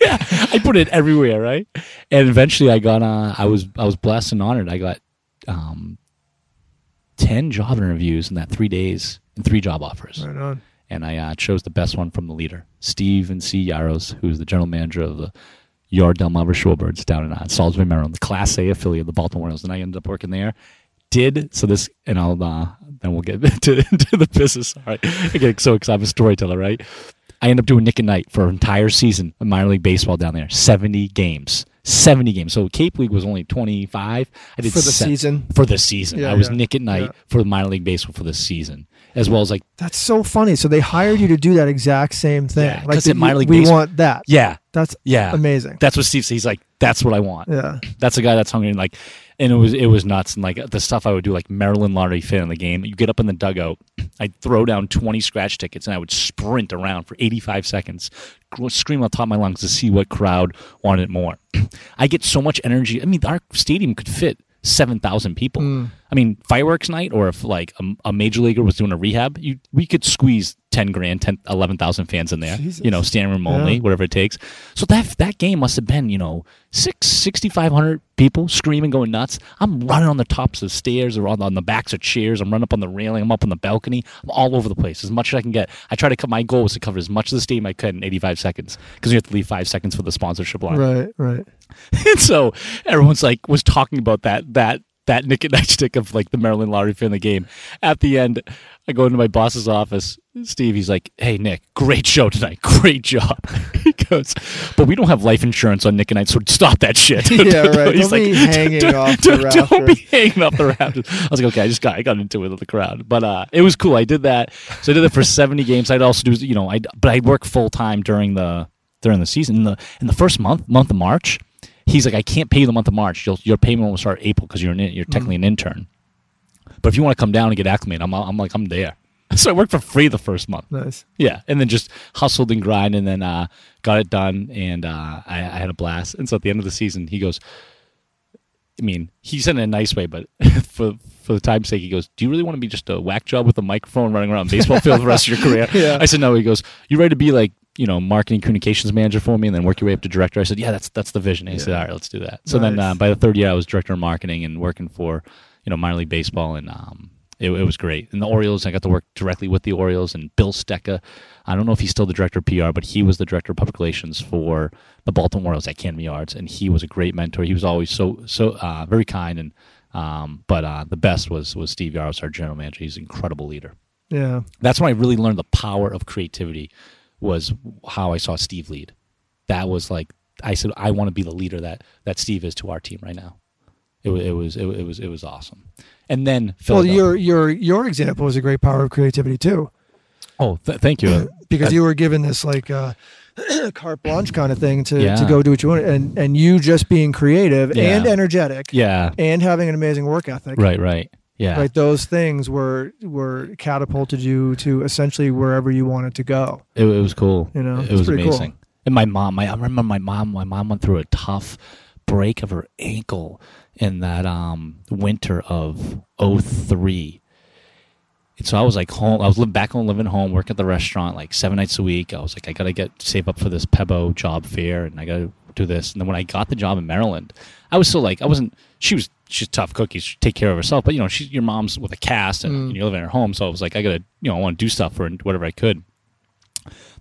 Yeah i put it everywhere right? And eventually i got uh, i was i was blessed and honored. I got um, 10 job interviews in that three days and three job offers Right on. and I uh, chose the best one from the leader, Steve and C. Yaros, who's the general manager of the Yard Delmarva Shorebirds down in uh, Salisbury, Maryland, the Class A affiliate of the Baltimore Orioles. And I ended up working there. Did so this, and I'll uh, then we'll get to, to the business. All right, I get so excited. I'm a storyteller, right? I end up doing Nick and Night for an entire season of minor league baseball down there. 70 games. 70 games. So Cape League was only 25. I did For the se- season? For the season. Yeah, I was yeah, Nick at Night yeah. for the minor league baseball for the season, as well as like That's so funny. So they hired you to do that exact same thing. Yeah, like the- in minor league we baseball- want that. yeah, That's yeah, amazing. That's what Steve said. He's like, that's what I want. Yeah. That's a guy that's hungry. And like, and it was it was nuts. And like the stuff I would do, like Maryland lottery fit in the game. You get up in the dugout, I'd throw down twenty scratch tickets, and I would sprint around for eighty five seconds, scream on top of my lungs to see what crowd wanted more. I get so much energy. I mean, our stadium could fit. 7,000 people. Hmm. I mean, fireworks night, or if like a, a major leaguer was doing a rehab, you we could squeeze 10 grand, 10, 11,000 fans in there, Jesus. you know, standing room only, Yeah. whatever it takes. So that that game must have been, you know, six, 6,500 people screaming, going nuts. I'm running on the tops of stairs or on, on the backs of chairs. I'm running up on the railing. I'm up on the balcony. I'm all over the place as much as I can get. I try to cut, my goal was to cover as much of the stadium I could in 85 seconds because you have to leave five seconds for the sponsorship line. Right. Right. And so everyone's like was talking about that that that Nick and Night stick of like the Maryland lottery fan the game. At the end, I go into my boss's office. Steve, he's like, "Hey Nick, great show tonight, great job." he goes, "But we don't have life insurance on Nick and Night, so stop that shit." Yeah, right. He's Don't be hanging "Don't- off the don't, don't be hanging off the rafters. I was like, okay, I just got I got into it with the crowd, but uh, it was cool. I did that, so I did it for seventy games. I'd also do, you know, I but I work full time during the during the season. In the in the first month, month of March, he's like, I can't pay you the month of March. You'll, your payment will start April because you're an, you're technically an intern. But if you want to come down and get acclimated, I'm I'm like I'm there. So I worked for free the first month. Nice. Yeah, and then just hustled and grind, and then uh, got it done, and uh, I, I had a blast. And so at the end of the season, he goes, I mean, he said it in a nice way, but for for the time's sake, he goes, "Do you really want to be just a whack job with a microphone running around baseball field for the rest of your career?" Yeah. I said, "No." He goes, "You ready to be like you know marketing communications manager for me, and then work your way up to director?" I said, "Yeah, that's that's the vision." And he said, "All right, let's do that." So then uh, by the third year, I was director of marketing and working for you know minor league baseball, and um, it, it was great. And the Orioles, I got to work directly with the Orioles and Bill Stetka. I don't know if he's still the director of PR, but he was the director of public relations for the Baltimore Orioles at Camden Yards, and he was a great mentor. He was always so so uh, very kind, and um, but uh, the best was was Steve Yaros, our general manager. He's an incredible leader. Yeah. That's when I really learned the power of creativity. Was how I saw Steve lead. That was like I said I want to be the leader that that Steve is to our team right now. It was it was it, was- it was it was awesome. And then Well, your your your example was a great power of creativity too, oh th- thank you. because Uh, you were given this like uh, carte blanche kind of thing to, Yeah. to go do what you want, and and you just being creative Yeah. and energetic yeah. and having an amazing work ethic. Right. Right. Yeah. Right, those things were were catapulted you to essentially wherever you wanted to go. It, it was cool. You know, it it's was pretty cool. amazing. And my mom, my, I remember my mom. My mom went through a tough break of her ankle in that um, winter of 03. And so I was like home. I was living back home, living home, working at the restaurant like seven nights a week. I was like, I gotta get save up for this Pebo job fair, and I gotta do this. And then when I got the job in Maryland, I was still like, I wasn't. She was she's tough cookies. She take care of herself, but you know, she's your mom's with a cast, and, Mm. and you're living at her home. So I was like, I gotta, you know, I want to do stuff for her and whatever I could.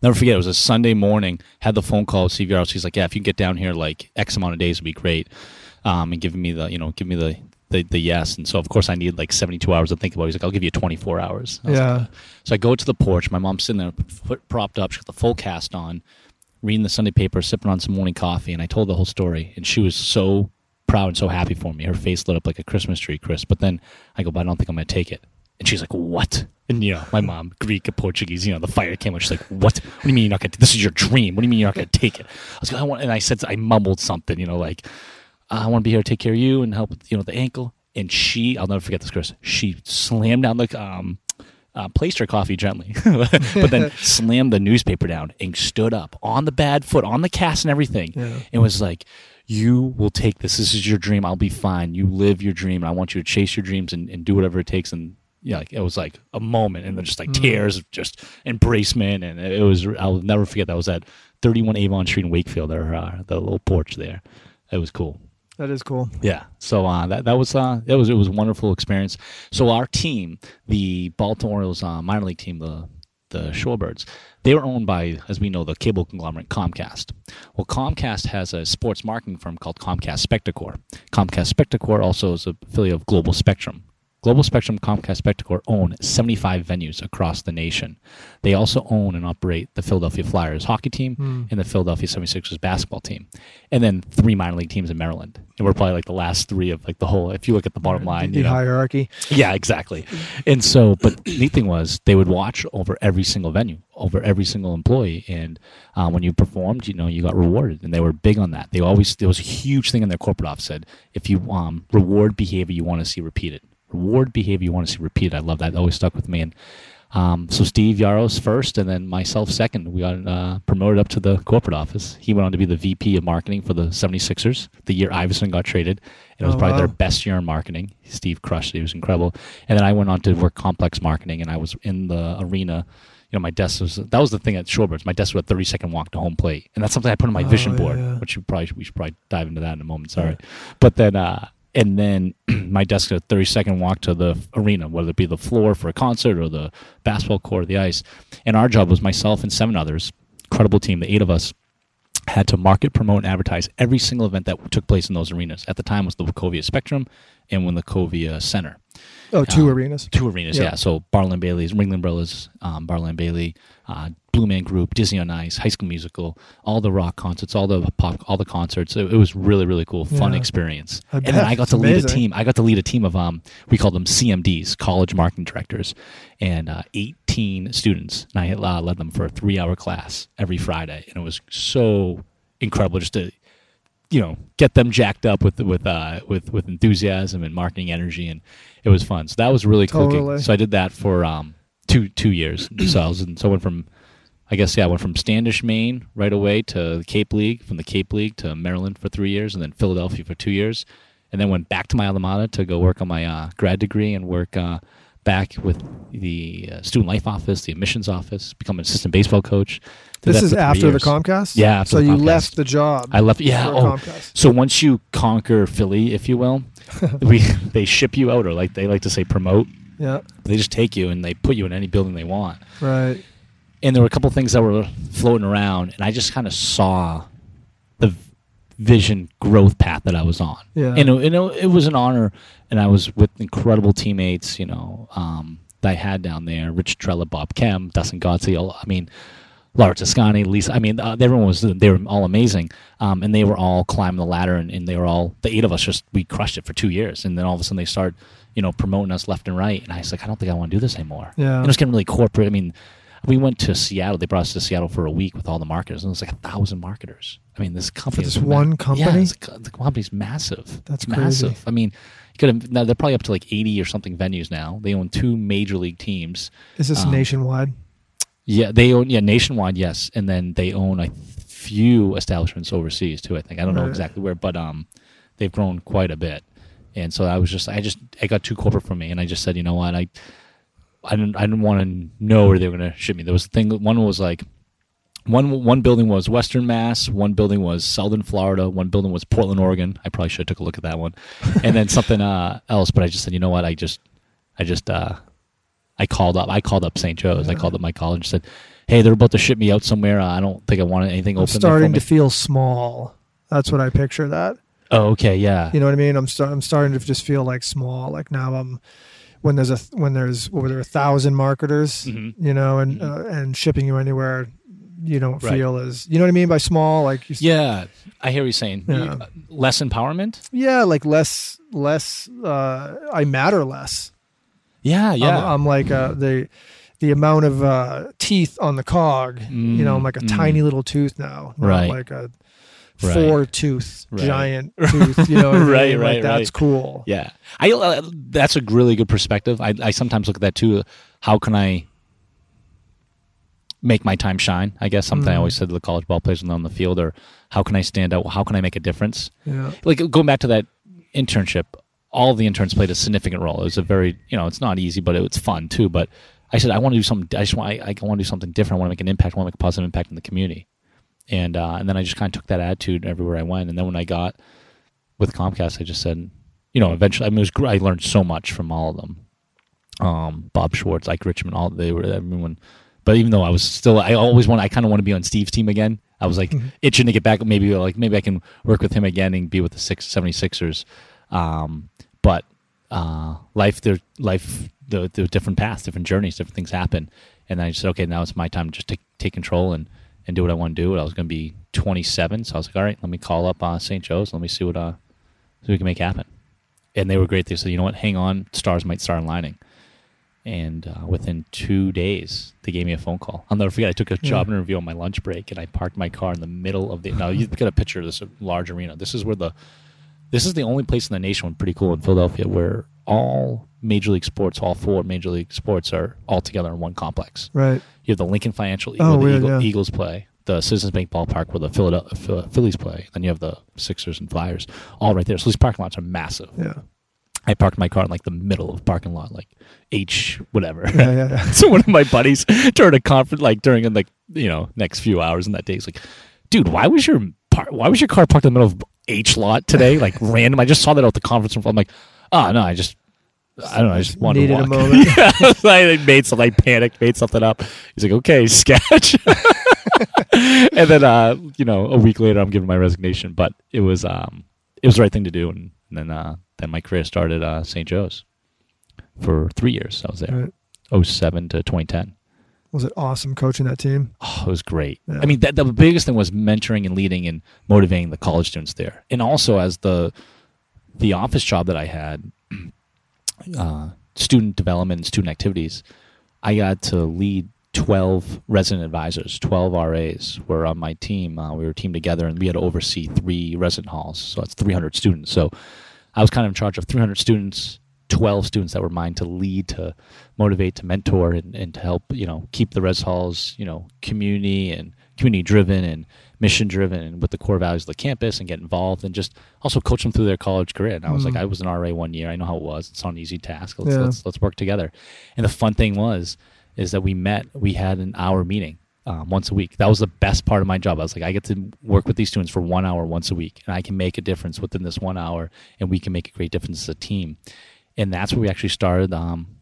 Never forget, it was a Sunday morning. Had the phone call with Steve Yaros. He's like, "Yeah, if you can get down here like X amount of days, would be great." Um, and giving me the, you know, give me the, the the yes. And so of course I need like 72 hours to think about. it. He's like, "I'll give you 24 hours." Yeah. like, so I go to the porch. My mom's sitting there, foot propped up. She's got the full cast on, reading the Sunday paper, sipping on some morning coffee. And I told the whole story, and she was so proud and so happy for me. Her face lit up like a Christmas tree, Chris. But then I go, "But I don't think I'm going to take it." And she's like, "What?" And you know, my mom, Greek and Portuguese, you know, the fire came on. She's like, "What? What do you mean you're not going to? This is your dream. What do you mean you're not going to take it?" I was like, "I want," and I said, I mumbled something, you know, like, "I want to be here to take care of you and help, with, you know, the ankle." And she, I'll never forget this, Chris. She slammed down the um, uh, placed her coffee gently, but then slammed the newspaper down and stood up on the bad foot, on the cast and everything, Yeah. and was like, "You will take this. This is your dream. I'll be fine. You live your dream. I want you to chase your dreams and, and do whatever it takes." And yeah, like, it was like a moment, and then just like tears of just embracement, and it was. I'll never forget that was at 31 Avon Street in Wakefield, or uh, the little porch there. It was cool. That is cool. Yeah. So uh, that that was uh, that was it was a wonderful experience. So our team, the Baltimore Orioles uh, minor league team, the the Shorebirds, they were owned by, as we know, the cable conglomerate Comcast. Well, Comcast has a sports marketing firm called Comcast Spectacor. Comcast Spectacor also is a affiliate of Global Spectrum. Global Spectrum Comcast Spectacor own 75 venues across the nation. They also own and operate the Philadelphia Flyers hockey team and the Philadelphia 76ers basketball team. And then three minor league teams in Maryland. And we're probably like the last three of like the whole if you look at the bottom line, The you know, hierarchy. yeah, exactly. And so, but the neat thing was they would watch over every single venue, over every single employee, and uh, when you performed, you know, you got rewarded, and they were big on that. They always there was a huge thing in their corporate office said if you um, reward behavior you want to see repeated, reward behavior you want to see repeated. I love that. That always stuck with me. And um, so Steve Yaros first, and then myself second. We got uh, promoted up to the corporate office. He went on to be the VP of marketing for the 76ers the year Iverson got traded. And it was Oh, probably their best year in marketing. Steve crushed it. He was incredible. And then I went on to work complex marketing, and I was in the arena. You know, my desk was that was the thing at Shorebirds. My desk was a thirty second walk to home plate, and that's something I put on my Oh, vision board, yeah. which you probably we should probably dive into that in a moment. Sorry, but then uh, and then my desk a thirty second walk to the arena, whether it be the floor for a concert or the basketball court or the ice. And our job was myself and seven others, incredible team, the eight of us had to market, promote, and advertise every single event that took place in those arenas. At the time was the Wachovia Spectrum and when the Wachovia Center. Oh, two Um, arenas. Two arenas, Yeah. yeah. So Barnum Bailey's, Ringling Brothers, um, Barnum Bailey, uh, Blue Man Group, Disney on Ice, High School Musical, all the rock concerts, all the pop, all the concerts. It, it was really, really cool, fun Yeah. experience. I and then I got It's to lead a team. I got to lead a team of um, we called them CMDs, College Marketing Directors, and uh, 18 students. And I uh, led them for a three-hour class every Friday, and it was so incredible just to you know get them jacked up with with uh with with enthusiasm and marketing energy and it was fun so that was really cool. Totally. so i did that for um two two years so i was in, so I went from i guess yeah i went from standish maine right away to the cape league from the cape league to maryland for three years and then philadelphia for two years and then went back to my alma mater to go work on my uh, grad degree and work uh, back with the uh, student life office the admissions office become an assistant baseball coach This is after the. Comcast. Yeah, so you Comcast. left the job. I left. Yeah. Oh, Comcast. so once you conquer Philly, if you will, we they ship you out, or like they like to say, promote. Yeah. They just take you and they put you in any building they want. Right. And there were a couple things that were floating around, and I just kind of saw the vision growth path that I was on. Yeah. And it, you know, it was an honor, and I was with incredible teammates. You know, um, that I had down there: Rich Trella, Bob Kem, Dustin Godsey. I mean, Laura Toscani, Lisa. I mean, uh, everyone was they were all amazing, um, and they were all climbing the ladder, and, and they were all the eight of us just we crushed it for two years, and then all of a sudden they start, you know, promoting us left and right, and I was like, I don't think I want to do this anymore. Yeah. and it was getting really corporate. I mean, we went to Seattle. They brought us to Seattle for a week with all the marketers, and it was like a thousand marketers. I mean, this company this is one Yeah, company? it's the company's massive. That's It's crazy. massive. I mean, could have. Now they're probably up to like eighty or something venues now. They own two major league teams. Is this Um, nationwide? Yeah, they own yeah nationwide, yes, and then they own a few establishments overseas too. I think I don't know Right. exactly where, but um, they've grown quite a bit. And so I was just, I just, it got too corporate for me, and I just said, you know what, I, I didn't, I didn't want to know where they were going to ship me. There was a thing. One was like, one one building was Western Mass, one building was Southern Florida, one building was Portland, Oregon. I probably should have took a look at that one, and then something uh, else. But I just said, you know what, I just, I just, uh, I called up. I called up St. Joe's. I called up my college and said, "Hey, they're about to ship me out somewhere. Uh, I don't think I want anything I'm open." starting me." to feel small. That's what I picture. That oh, okay, yeah, you know what I mean. I'm start, I'm starting to just feel like small. Like now I'm when there's a when there's what were there a thousand marketers, Mhm. you know, and uh, and shipping you anywhere, you don't Right. feel as you know what I mean by small. Like you, yeah. I hear what you're saying. You- Yeah. uh, less empowerment. yeah, like less less. Uh, I matter less. Yeah, yeah. I'm, I'm like uh, the the amount of uh, teeth on the cog. you know, I'm like a Mm, mm. tiny little tooth now, Right. Like a Right. four tooth Right. giant tooth. You know, I? Right, Like, right, That's right. cool. Yeah, I uh, that's a really good perspective. I, I sometimes look at that too. How can I make my time shine? I guess something I Mhm. always said to the college ball players when they're on the field, or how can I stand out? How can I make a difference? Yeah. Like going back to that internship, all the interns played a significant role. It was a very you know it's not easy, but it was fun too. But I said I want to do something. I just want I, I want to do something different. I want to make an impact. I want to make a positive impact in the community. And uh, and then I just kind of took that attitude everywhere I went. And then when I got with Comcast, I just said, you know, eventually, I mean, it was. I learned so much from all of them. Um, Bob Schwartz, Ike Richmond, all they were everyone. But even though I was still, I always want, I kind of want to be on Steve's team again. I was like itching to get back. Maybe like maybe I can work with him again and be with the six, 76ers. Um, but uh, life, there, life, the, the different paths, different journeys, different things happen. And then I just said, okay, now it's my time to just take take control and and do what I want to do. I was going to be 27, so I was like, all right, let me call up uh, St. Joe's. Let me see what uh, see we can make happen. And they were great. They said, you know what, hang on, stars might start aligning. And uh, within two days, they gave me a phone call. I'll never forget. I took a job interview on my lunch break, and I parked my car in the middle of the. Now you get a picture of this large arena. This is where the. This is the only place in the nation, pretty cool in Philadelphia, where all major league sports, all four major league sports, are all together in one complex. Right. You have the Lincoln Financial Oh, where the weird, Eagle, yeah. Eagles play, the Citizens Bank Ballpark where the Philadelphia Phillies play. Then you have the Sixers and Flyers, all right there. So these parking lots are massive. Yeah. I parked my car in like the middle of parking lot, like H whatever. Yeah. Yeah. yeah. so one of my buddies during a conference, like during like you know next few hours in that day, he's like, "Dude, why was your par- why was your car parked in the middle of H lot today? Like random? I just saw that out the conference room. I'm like, oh no, I just I don't know, I just wanted Needed to a moment. yeah, I made some like panicked, made something up. He's like, okay, sketch. and then uh, you know, a week later, I'm giving my resignation, but it was um, it was the right thing to do, and, then uh, then my career started uh, St. Joe's for three years. I was there, Right. 07 to 2010. Was it awesome coaching that team? Oh, it was great. Yeah. I mean, that, the biggest thing was mentoring and leading and motivating the college students there, and also as the the office job that I had, uh, student development and student activities, I got to lead twelve resident advisors. Twelve RAs were on my team. Uh, we were teamed together, and we had to oversee three resident halls. So that's three hundred students. So I was kind of in charge of three hundred students. 12 students that were mine to lead to motivate to mentor and, and to help you know keep the res halls you know community and community driven and mission driven and with the core values of the campus and get involved and just also coach them through their college career. And i was Mm. like i was an ra one year. I know how it was. It's not an easy task. Let's, Yeah. let's let's work together. And the fun thing was is that we met we had an hour meeting um, once a week. That was the best part of my job. I was like i get to work with these students for one hour once a week and i can make a difference within this one hour and we can make a great difference as a team. And that's where we actually started. Um,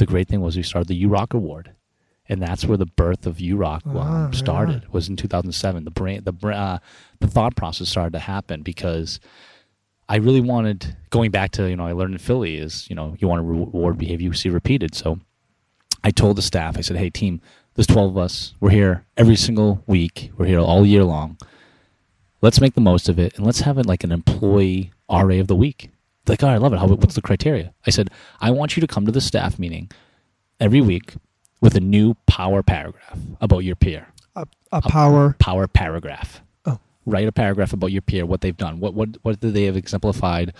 the great thing was we started the URock Award, and that's where the birth of URock Ah, um, right started. Was in 2007. The brain, the uh, the thought process started to happen because I really wanted going back to you know I learned in Philly is you know you want to reward behavior you see repeated. So I told the staff I said, hey team, There's 12 of us. We're here every single week. We're here all year long. Let's make the most of it and let's have it like an employee RA of the week. Like, oh, I love it. How, what's the criteria? I said, I want you to come to the staff meeting every week with a new power paragraph about your peer. A, a power. Power paragraph. Oh. Write a paragraph about your peer, what they've done, what what what they have exemplified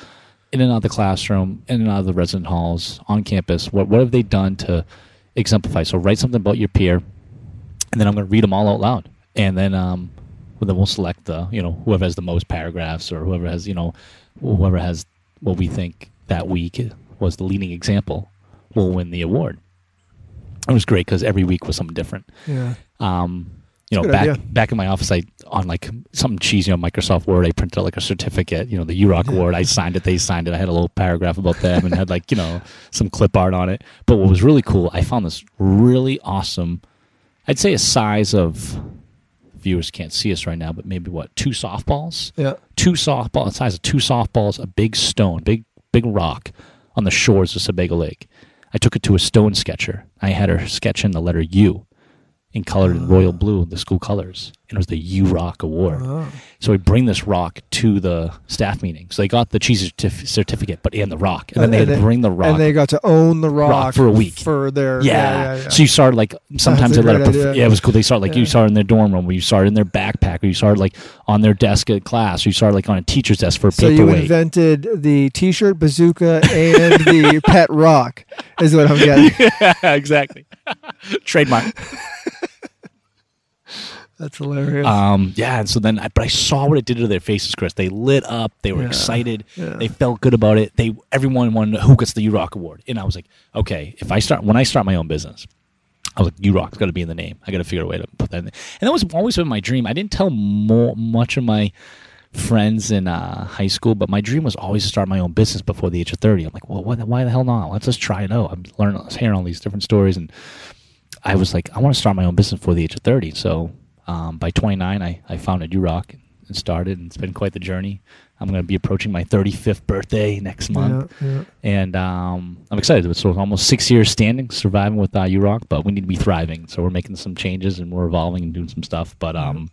in and out of the classroom, in and out of the resident halls, on campus. What what have they done to exemplify? So write something about your peer, and then I'm going to read them all out loud, and then um, well, then we'll select the you know whoever has the most paragraphs or whoever has you know whoever has what we think that week was the leading example will win the award. It was great because every week was something different. Yeah. Um, you know, Good back idea. back in my office, I on like some cheesy on Microsoft Word, I printed out like a certificate. You know, the URock award. I signed it. They signed it. I had a little paragraph about them and had like you know some clip art on it. But what was really cool, I found this really awesome. I'd say a size of viewers can't see us right now, but maybe what two softballs Yeah. two softball the size of two softballs, a big stone, big big rock on the shores of Sebago Lake. I took it to a stone sketcher. I had her sketch in the letter U in colored in royal blue, the school colors. And it was the U Rock Award. Oh. So we bring this rock to the staff meeting. So they got the cheese certif- certificate, but and the rock. And then they had to bring the rock. And they got to own the rock, for a week. For their. yeah. Yeah. yeah, yeah. So you started like sometimes they let it. Perf- yeah, it was cool. They started like you started in their dorm room, or you started in their backpack, or you started like on their desk at class, or you started like on a teacher's desk for a So you invented the T-shirt bazooka and the pet rock, is what I'm getting. yeah, exactly. Trademark. That's hilarious. Um, yeah, and so then, I, but I saw what it did to their faces, Chris. They lit up. They were Yeah. excited. Yeah. They felt good about it. They everyone wanted who gets the U Rock award, and I was like, okay, if I start when I start my own business, I was like, U Rock's got to be in the name. I got to figure a way to put that in. There. And that was always been my dream. I didn't tell more much of my friends in uh, high school, but my dream was always to start my own business before the age of thirty. I'm like, well, what, why the hell not? Let's just try it out. I'm learning, hearing all these different stories, and I was like, I want to start my own business before the age of 30. So um, by 29, I, I founded URock and started, and it's been quite the journey. I'm going to be approaching my 35th birthday next month, Yeah, yeah. and um, I'm excited. So it's almost six years standing, surviving with uh, URock, but we need to be thriving. So we're making some changes and we're evolving and doing some stuff. But um,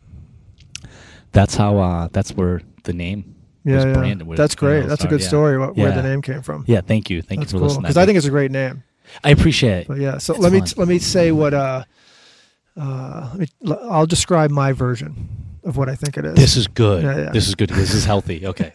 that's how uh, that's where the name Yeah, yeah. branded. That's great. That's a good yeah. story. What, Where the name came from. Yeah, thank you, thank That's you for cool listening. because I think it's a great name. I appreciate it. But yeah, so It's let me fun. let me say what uh, uh, I'll describe my version of what I think it is. This is good. Yeah, yeah. This is good. This is healthy. Okay.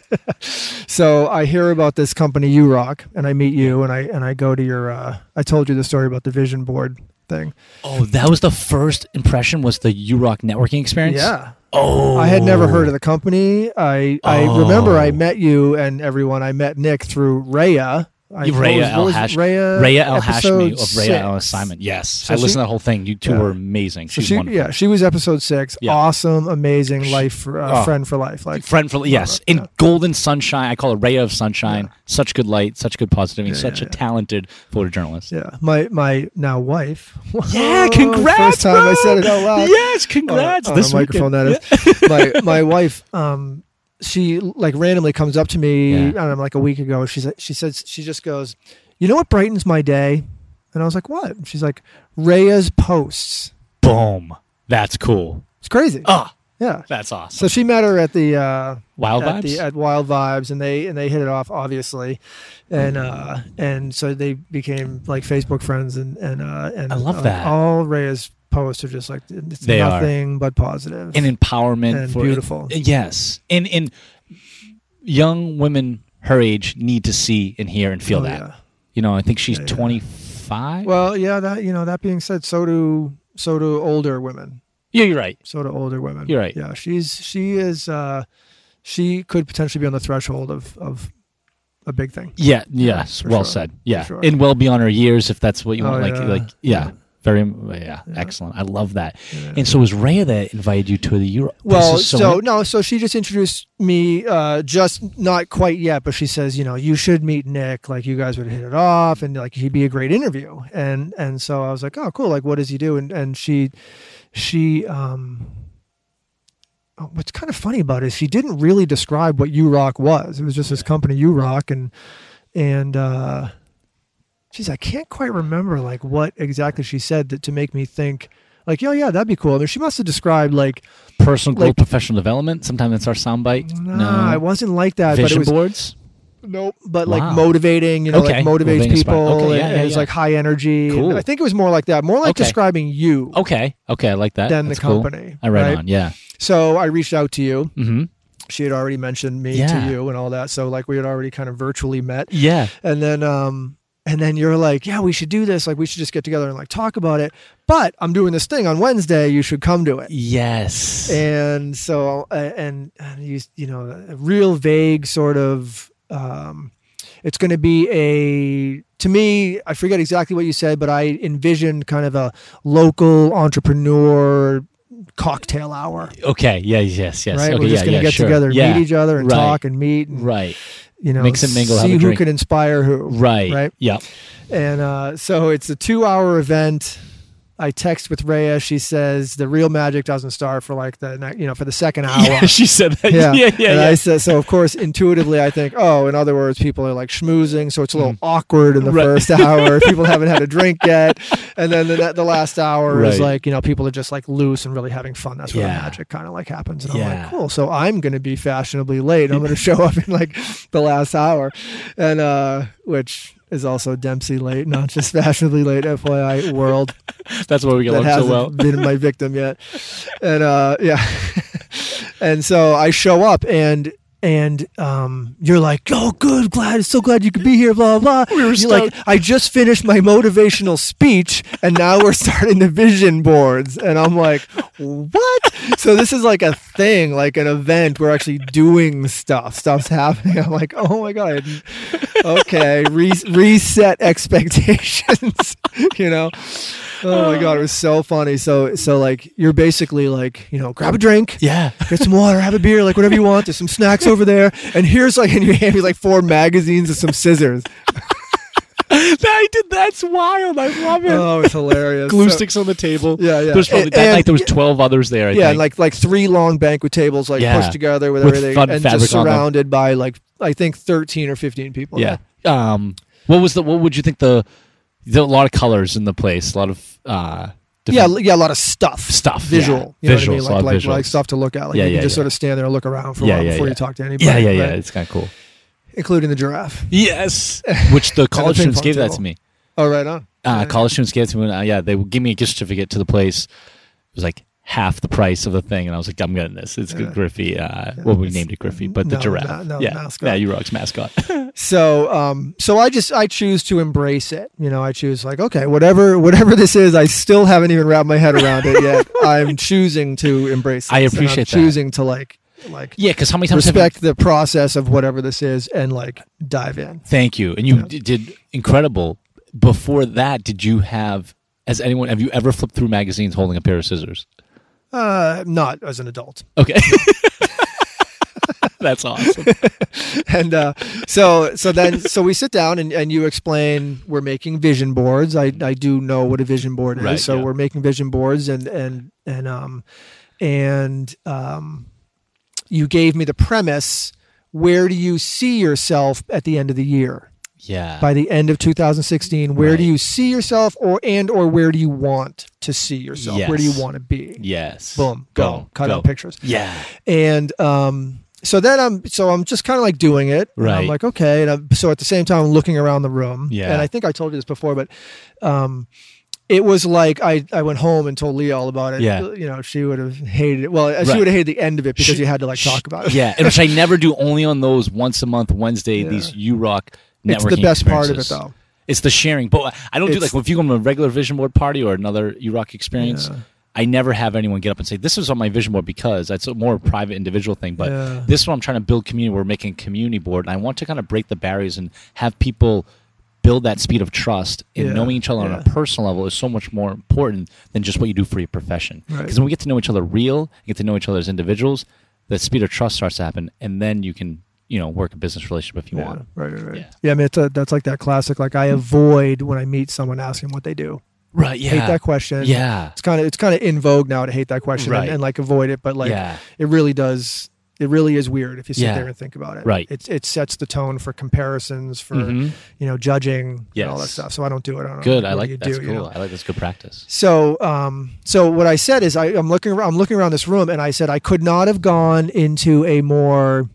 So I hear about this company, URock, and I meet you, and I and I go to your. Uh, I told you the story about the vision board thing. Oh, that was the first impression. Was the URock networking experience? Yeah, Oh, I had never heard of the company. I I remember I Oh. met you and everyone. I met Nick through Raya. I, You- what Raya El? Hash- Raya, Raya El Hashmi of Raya El. Simon. Yes, So I she- listened to that whole thing. You two Yeah. were amazing. So She's she, wonderful. yeah, she was episode six. Yeah. Awesome, amazing life, for, uh, Oh. friend for life. Like Friend for yes, in Yeah. golden sunshine. I call it ray of sunshine. Such good light, such good positivity, such a talented photojournalist. Yeah, my my now wife. Yeah, congrats, First time I said it out loud. Yes, congrats. On, on this microphone weekend. that is. my my wife. Um, she like randomly comes up to me. Yeah. I don't know, like a week ago. She's like, she says she just goes, you know what brightens my day? And I was like, what? She's like, Raya's posts. Boom. That's cool. It's crazy. Ah, yeah. that's awesome. So she met her at the uh, Wild at vibes. the at Wild Vibes, and they and they hit it off obviously, and uh, and so they became like Facebook friends, and and uh, and I love uh, that. All Raya's posts are just like it's They are. nothing but positive and empowerment and for beautiful. Yes, and and young women her age need to see and hear and feel Oh, that. yeah. You know, I think she's Yeah, yeah. 25. Well, yeah, that you know. That being said, so do so do older women. yeah, you're right. So do older women. You're right. Yeah, she's she is uh, she could potentially be on the threshold of of a big thing. Yeah, yes, for well sure. said. Yeah, sure. and well beyond her years, if that's what you want. Oh, like, yeah. like, yeah, Yeah. Very, yeah, Yeah. excellent. I love that. Yeah. And so, was Rhea that invited you to the Euro? Well, is so, no, so she just introduced me, uh, just not quite yet, but she says, you know, you should meet Nick. Like you guys would hit it off, and like he'd be a great interview. And and so I was like, oh, cool. Like, what does he do? And and she, she, um, oh, what's kind of funny about it is she didn't really describe what U Rock was. It was just this company U Rock, and and uh, geez, I can't quite remember like what exactly she said that to make me think. Like, yeah, yeah, that'd be cool. I mean, she must have described like, Personal growth, Like- professional development. Sometimes it's our soundbite. nah, it wasn't like that. Vision but it was boards. nope. But Wow. like motivating, you know, Okay. like motivates inspired. people. Okay, yeah, and, yeah, and it's yeah. like high energy. Cool. I think it was more like that, more like Okay. describing you Okay. Okay. I like that. than That's the cool. company. I read right? on. Yeah. So I reached out to you. Mm-hmm. She had already mentioned me Yeah. to you and all that. So like we had already kind of virtually met. Yeah. and then um and then you're like yeah we should do this like we should just get together and like talk about it but i'm doing this thing on wednesday you should come to it Yes. and so uh, and, and you you know a real vague sort of um it's going to be a to me i forget exactly what you said but i envisioned kind of a local entrepreneur cocktail hour okay. Yeah. Yes. Yes. right Okay. we're just yeah. going to yeah, get sure. together and yeah. meet each other and Right. talk and meet and Right. You know Mix and mingle, see who could inspire who Right. Right. Yeah. and uh, so it's a two hour event. I text with Rhea. She says the real magic doesn't start for like the you know for the second hour. Yeah. She said that. Yeah, Yeah. Yeah. and yeah. I said so. Of course, intuitively, I think, oh, in other words, people are like schmoozing, so it's a little awkward in the Mm. Right. first hour. people haven't had a drink yet, and then the, the last hour is like you know people are just like loose and really having fun. That's where Yeah. the magic kind of like happens. And I'm like, cool. So I'm going to be fashionably late. I'm going to show up in like the last hour, and uh, which is also Dempsey late, not just fashionably late. FYI, world That's why we get along so well. been my victim yet. And uh, yeah, and so I show up and. And um, you're like, oh, good, glad, so glad you could be here, blah blah. We were You're like. I just finished my motivational speech, and now we're starting the vision boards, and I'm like, what? So this is like a thing, like an event. We're actually doing stuff. Stuff's happening. I'm like, oh my god. Okay, re- reset expectations. you know. Oh my god, it was so funny. So so like you're basically like you know grab a drink, Yeah. get some water, have a beer, like whatever you want. There's some snacks over there, and here's like and you hand me like four magazines and some scissors. I did. That's wild. I love it. Oh, it's hilarious. Glue So- sticks on the table. Yeah, yeah. There's probably, And- that and- night there was 12 others there. I yeah, like like three long banquet tables like Yeah. pushed together with, With everything, and just surrounded by like I think thirteen or fifteen people. yeah. Um, what was the? What would you think the? There a lot of colors in the place. A lot of uh, yeah, yeah, a lot of stuff, Stuff, visual, yeah. you know Visuals, what I mean? Like like, visuals. like stuff to look at. Like Yeah, you yeah, can just yeah. sort of stand there and look around for a Yeah, while yeah, before you talk to anybody. Yeah, yeah, yeah. right? It's kind of cool. including the giraffe. Yes. Which the college students gave that to me. Oh, right on. Uh, college students gave it to me. Uh, yeah, they would give me a gift certificate to the place. It was like half the price of the thing, and I was like, I'm getting this. It's Yeah. Griffey. Uh, well, we named it Griffey, but the no, giraffe. no, no, yeah, mascot. yeah, you rocks mascot. So, um, so I just I choose to embrace it. You know, I choose like okay, whatever whatever this is, I still haven't even wrapped my head around it yet. I'm choosing to embrace. This, I appreciate that. choosing to like like yeah, because how many times have you- respect the process of whatever this is and like dive in. Thank you. And you Yeah. d- did incredible. Before that, did you have? Has anyone? Have you ever flipped through magazines holding a pair of scissors? Uh, not as an adult. Okay. That's awesome. and uh, so so then so we sit down and, and you explain we're making vision boards. I, I do know what a vision board is. Right, so yeah. we're making vision boards and and and um and um you gave me the premise. Where do you see yourself at the end of the year? Yeah. By the end of 2016, where do you see yourself or and or where do you want to see yourself? Where do you want to be? yes. Boom, go, cut go. out pictures Yeah. and um so then i'm so i'm just kind of like doing it and i'm like okay and I'm, so at the same time i'm looking around the room Yeah. and i think i told you this before but um it was like I, I went home and told Leah all about it. Yeah. You know, she would have hated it. Well, she Right. would have hated the end of it because Sh- you had to like talk about it. Yeah, and which I never do. Only on those once a month Wednesday. Yeah. These U Rock. It's the best part of it though. It's the sharing, but I don't do It's- like if you go to a regular vision board party or another U Rock experience. Yeah. I never have anyone get up and say this is on my vision board because that's a more private individual thing. But Yeah. this is what I'm trying to build community. We're making a community board, and I want to kind of break the barriers and have people build that speed of trust and Yeah, knowing each other on a personal level is so much more important than just what you do for your profession. Right. Because when we get to know each other real, get to know each other as individuals, the speed of trust starts to happen, and then you can you know work a business relationship if you Yeah, want. right, right, right. Yeah. Yeah. I mean, it's a, that's like that classic. Like I avoid when I meet someone asking what they do. Right? Yeah. Hate that question. Yeah. It's kind of it's kind of in vogue now to hate that question Right. and, and like avoid it, but like yeah. it really does it really is weird if you sit Yeah. there and think about it. Right. It it sets the tone for comparisons for Mhm. you know judging and all that stuff. So I don't do it. I don't know. Good. I like you that's do, cool. you know? I like that's good practice. So, um, so what I said is I, I'm looking around, I'm looking around this room, and I said I could not have gone into a more,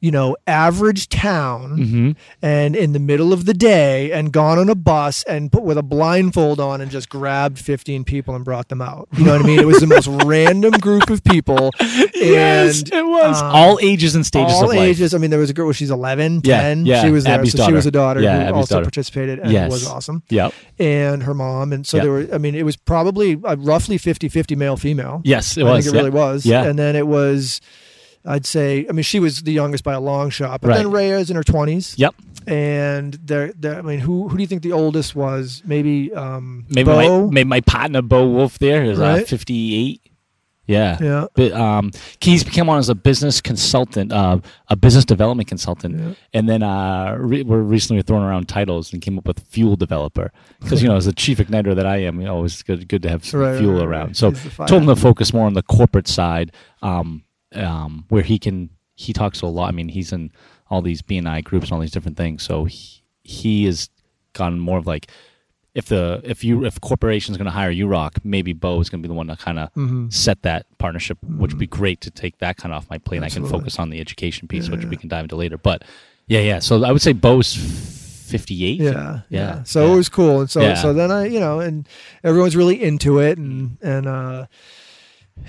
you know, average town Mm-hmm. and in the middle of the day and gone on a bus and put with a blindfold on and just grabbed 15 people and brought them out. You know what I mean? It was the most random group of people. yes, and, it was um, all ages and stages all ages. I mean, there was a girl. She's 11, Yeah, 10. yeah, She was there. Abby's so she was a daughter Yeah, who Abby's also daughter. participated and Yes. was awesome. Yep. And her mom. And so Yeah. there were, I mean, it was probably uh, roughly 50 50 male female. Yes, it I was. think it yeah. really was. Yeah. And then it was, I'd say, I mean, she was the youngest by a long shot, but then Right. Rhea's in her 20s. Yep. And there, there, I mean, who who do you think the oldest was? Maybe um, Maybe Bo? my maybe my partner Bo Wolf there is uh, Right. 58. Yeah. Yeah. But um, he's become on as a business consultant, uh, a business development consultant, Yeah. and then uh, re- we're recently throwing around titles and came up with fuel developer because you know as a chief igniter that I am, you know, it's good good to have some Right, fuel right, right. around. So told him to focus more on the corporate side, um, um, where he can he talks a lot. I mean, he's in all these BNI groups and all these different things, so he, he has gone more of like if the if you if corporation's going to hire URock, maybe Bo is going to be the one to kind of Mhm. set that partnership, which would be great to take that kind of off my plate. and I can focus on the education piece, Yeah, which yeah. we can dive into later. But yeah, yeah. So I would say Bo's fifty eight. Yeah, Yeah, So yeah. it was cool, and so Yeah. so then I, you know, and everyone's really into it, and and uh,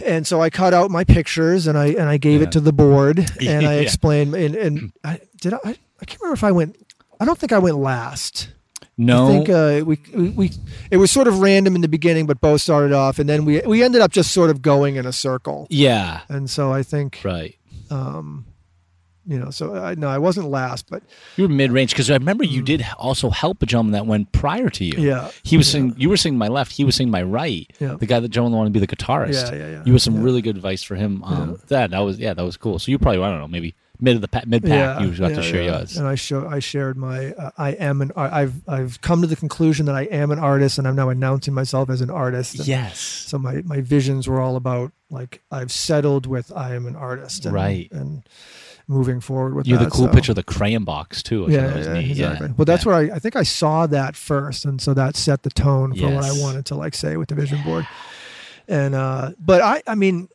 and so I cut out my pictures and I and I gave Yeah. it to the board, and I explained, and and I did I I can't remember if I went. I don't think I went last. No, I think uh, we, we we it was sort of random in the beginning, but both started off, and then we we ended up just sort of going in a circle, yeah, and so I think right. um, you know, so I no, I wasn't last, but You were mid range because I remember you did also help a gentleman that went prior to you. Mm. yeah, He was yeah. sitting. You were sitting to my left. He was sitting to my right. Yeah. The guy that gentleman wanted to be the guitarist. Yeah, yeah, yeah. You had some Yeah. really good advice for him. Um, That that was yeah, that was cool. So you probably I don't know maybe mid of the pa- mid pack. Yeah, you got to share yours. And I show I shared my uh, I am an I've I've come to the conclusion that I am an artist, and I'm now announcing myself as an artist. And Yes. So my my visions were all about like I've settled with I am an artist. And, Right. And moving forward with You that. the cool so- picture of the crayon box too. Yeah, yeah, exactly. Yeah. Well, that's yeah. where I, I think I saw that first, and so that set the tone for what I wanted to like say with the vision board. And uh, but I, I mean,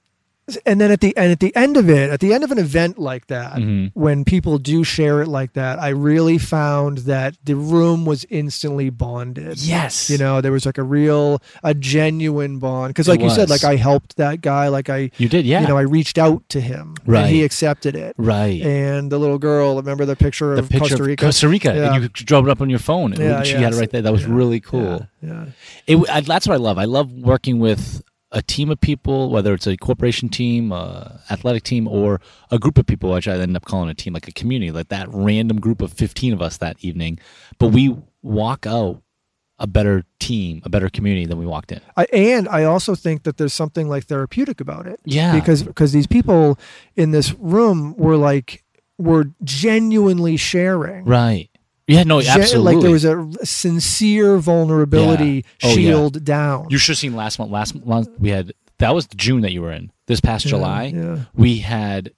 and then at the and at the end of it, at the end of an event like that, Mhm. when people do share it like that, I really found that the room was instantly bonded. Yes. You know, there was like a real, a genuine bond. Because, It like you said, like I helped that guy. Like I, You did, yeah. you know, I reached out to him, Right. and he accepted it. right. And the little girl, remember the picture the of picture Costa Rica? of Costa Rica, Yeah. and you drove it up on your phone, and Yeah, she yeah. had it right there. That was really cool. Yeah, yeah. It, I, that's what I love. I love working with a team of people, whether it's a corporation team, a athletic team, or a group of people, which I end up calling a team, like a community, like that random group of 15 of us that evening. But we walk out a better team, a better community than we walked in. I, and I also think that there's something like therapeutic about it. Yeah. Because because these people in this room were like were genuinely sharing. Right. Yeah, no, absolutely. Like there was a sincere vulnerability Yeah. Oh, yeah. shield down. you should have seen last month. Last month we had, that was June that you were in. This past Yeah, July, Yeah. we had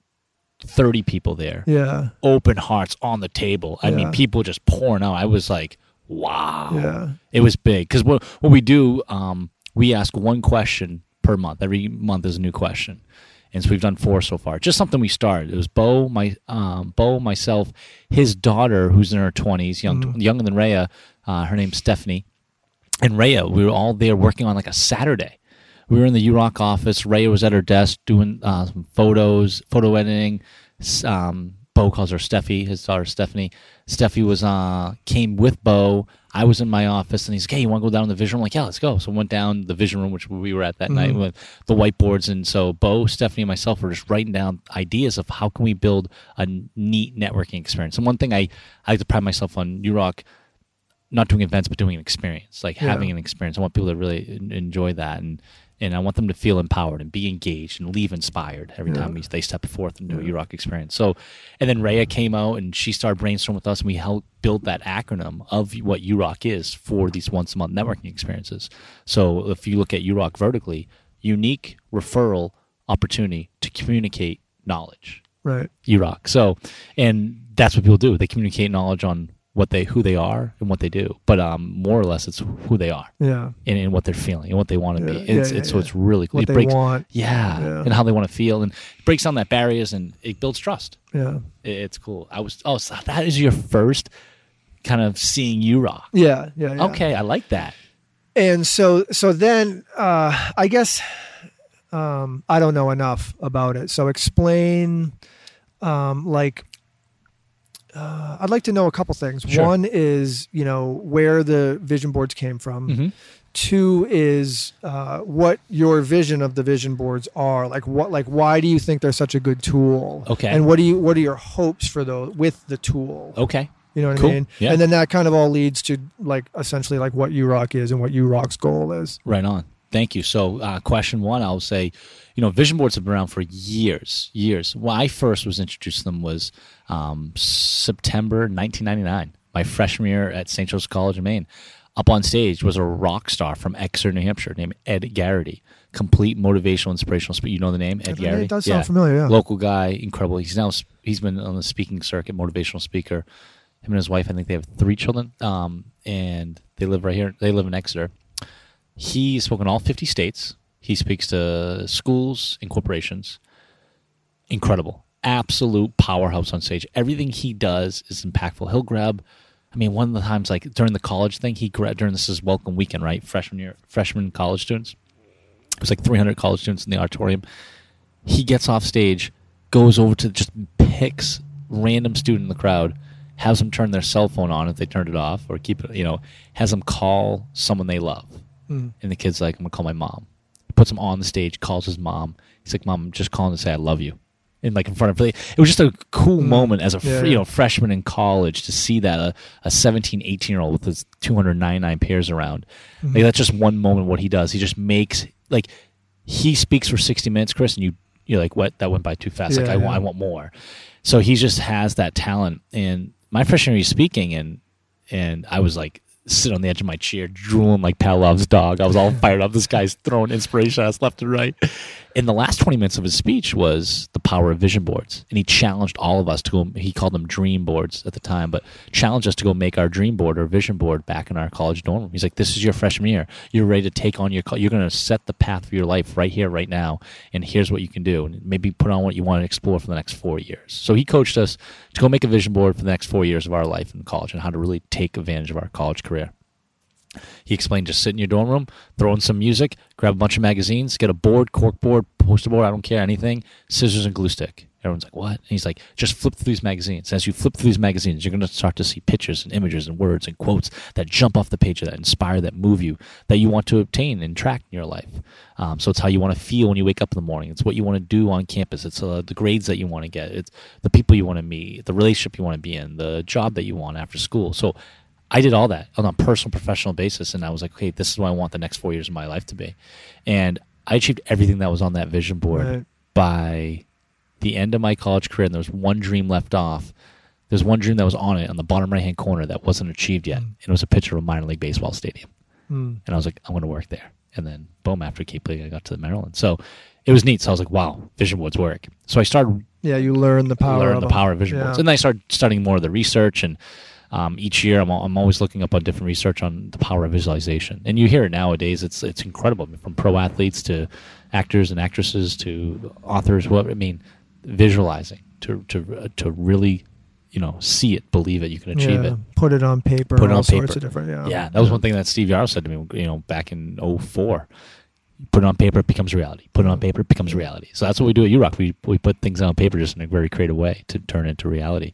30 people there. Yeah. open hearts on the table. I mean, people just pouring out. I was like, wow. Yeah. It was big because what what we do, um, we ask one question per month. Every month is a new question, and so we've done four so far. Just something we started. It was Bo, my um, Bo, myself, his daughter, who's in her twenties, young Mm-hmm. younger than Rhea. Uh, her name's Stephanie, and Rhea. We were all there working on like a Saturday. We were in the URock office. Rhea was at her desk doing uh, some photos, photo editing. Um, Bo calls her Steffi, his daughter Stephanie. Steffi was uh, came with Bo. I was in my office, and he's like, "Hey, you want to go down to the vision room?" I'm like, "Yeah, let's go." So we went down the vision room, which we were at that night with the whiteboards, and so Bo, Stephanie, and myself were just writing down ideas of how can we build a neat networking experience. And one thing I I like to pride myself on, New Rock not doing events but doing an experience like Yeah. having an experience i want people to really enjoy that and and i want them to feel empowered and be engaged and leave inspired every Yeah. time we, they step forth into a URock experience so and then Rhea came out and she started brainstorming with us and we helped build that acronym of what URock is for these once a month networking experiences so if you look at URock vertically unique referral opportunity to communicate knowledge. Right. You rock. So, and that's what people do. They communicate knowledge on what they who they are and what they do. But um, more or less, it's who they are Yeah. and, and what they're feeling and what they want to be. Yeah, It's, yeah, it's so it's really cool. What it they breaks, want. yeah, Yeah. and how they want to feel, and it breaks down that barriers and it builds trust. Yeah. It- it's cool. I was oh, so that is your first kind of seeing you rock. Yeah. Yeah. yeah. Okay, I like that. and so so then uh i guess um i don't know enough about it so explain um like uh, I'd like to know a couple things. Sure. One is, you know, where the vision boards came from. Mhm. Two is uh, what your vision of the vision boards are. Like what, like why do you think they're such a good tool? Okay. And what do you, what are your hopes for those with the tool? Okay, You know what Cool. I mean? Yeah. And then that kind of all leads to like essentially like what URock is and what URock's goal is. right on. Thank you. So, uh, question one, I'll say, you know, vision boards have been around for years, years. When I first was introduced to them was um, September 1999, my freshman year at St. Joseph's College in Maine. Up on stage was a rock star from Exeter, New Hampshire, named Ed Gerety. Complete motivational, inspirational speaker. You know the name, Ed Gerety. It does sound familiar, yeah. Local guy, incredible. He's now he's been on the speaking circuit, motivational speaker. Him and his wife, I think they have three children, um, and they live right here. They live in Exeter. He's spoken in all 50 states. He speaks to schools and corporations. Incredible. Absolute powerhouse on stage. Everything he does is impactful. He'll grab, I mean, one of the times, like during the college thing, he grabbed, during this is welcome weekend, right? Freshman year, freshman college students. It was like 300 college students in the auditorium. He gets off stage, goes over to just picks random student in the crowd, has them turn their cell phone on if they turned it off, or keep it, you know, has them call someone they love. Mm. And the kid's like, I'm gonna call my mom. Puts him on the stage, calls his mom. He's like, Mom, I'm just calling to say I love you. And like in front of, it was just a cool mm. moment as a Yeah, you know freshman in college to see that a, a 17, 18 year old with his 299 pairs around. Mm-hmm. Like that's just one moment what he does. He just makes like he speaks for 60 minutes, Chris, and you you're like, what? That went by too fast. like I want, yeah. I want more. So he just has that talent. And my freshman year, he's speaking, and and I was like sitting on the edge of my chair, drooling like Pavlov's dog. I was all fired up. This guy's throwing inspiration at us left and right. And the last 20 minutes of his speech was the power of vision boards. And he challenged all of us to go, he called them dream boards at the time, but challenged us to go make our dream board or vision board back in our college dorm room. He's like, this is your freshman year. You're ready to take on your, you're going to set the path for your life right here, right now. And here's what you can do. And maybe put on what you want to explore for the next four years. So he coached us to go make a vision board for the next four years of our life in college and how to really take advantage of our college career. He explained just sit in your dorm room, throw in some music, grab a bunch of magazines, get a board, cork board, poster board, I don't care, anything, scissors and glue stick. Everyone's like, what? And he's like, just flip through these magazines. As you flip through these magazines, you're going to start to see pictures and images and words and quotes that jump off the page that inspire, that move you, that you want to obtain and track in your life. Um, so it's how you want to feel when you wake up in the morning. It's what you want to do on campus. It's uh, the grades that you want to get. It's the people you want to meet, the relationship you want to be in, the job that you want after school. So I did all that on a personal, professional basis, and I was like, okay, this is what I want the next four years of my life to be. And I achieved everything that was on that vision board Right. by the end of my college career. And there was one dream left off. There's one dream that was on it on the bottom right hand corner that wasn't achieved yet. And it was a picture of a minor league baseball stadium. Mm. And I was like, I'm going to work there. And then, boom, after Cape League, I got to the Maryland. So it was neat. So I was like, wow, vision boards work. So I started Yeah, you learn the power. learn of the power of vision Yeah. boards. And then I started studying more of the research. And um, each year, I'm, I'm always looking up on different research on the power of visualization. And you hear it nowadays. It's it's incredible from pro athletes to actors and actresses to authors. What I mean, visualizing to to to really, you know, see it, believe it, you can achieve yeah. it. Put it on paper. Put it all on sorts paper. of different. Yeah. Yeah, that was one thing that Steve Yaros said to me, you know, back in 04. Put it on paper, it becomes reality. Put it on paper, it becomes reality. So that's what we do at URock. We, we put things on paper just in a very creative way to turn it into reality.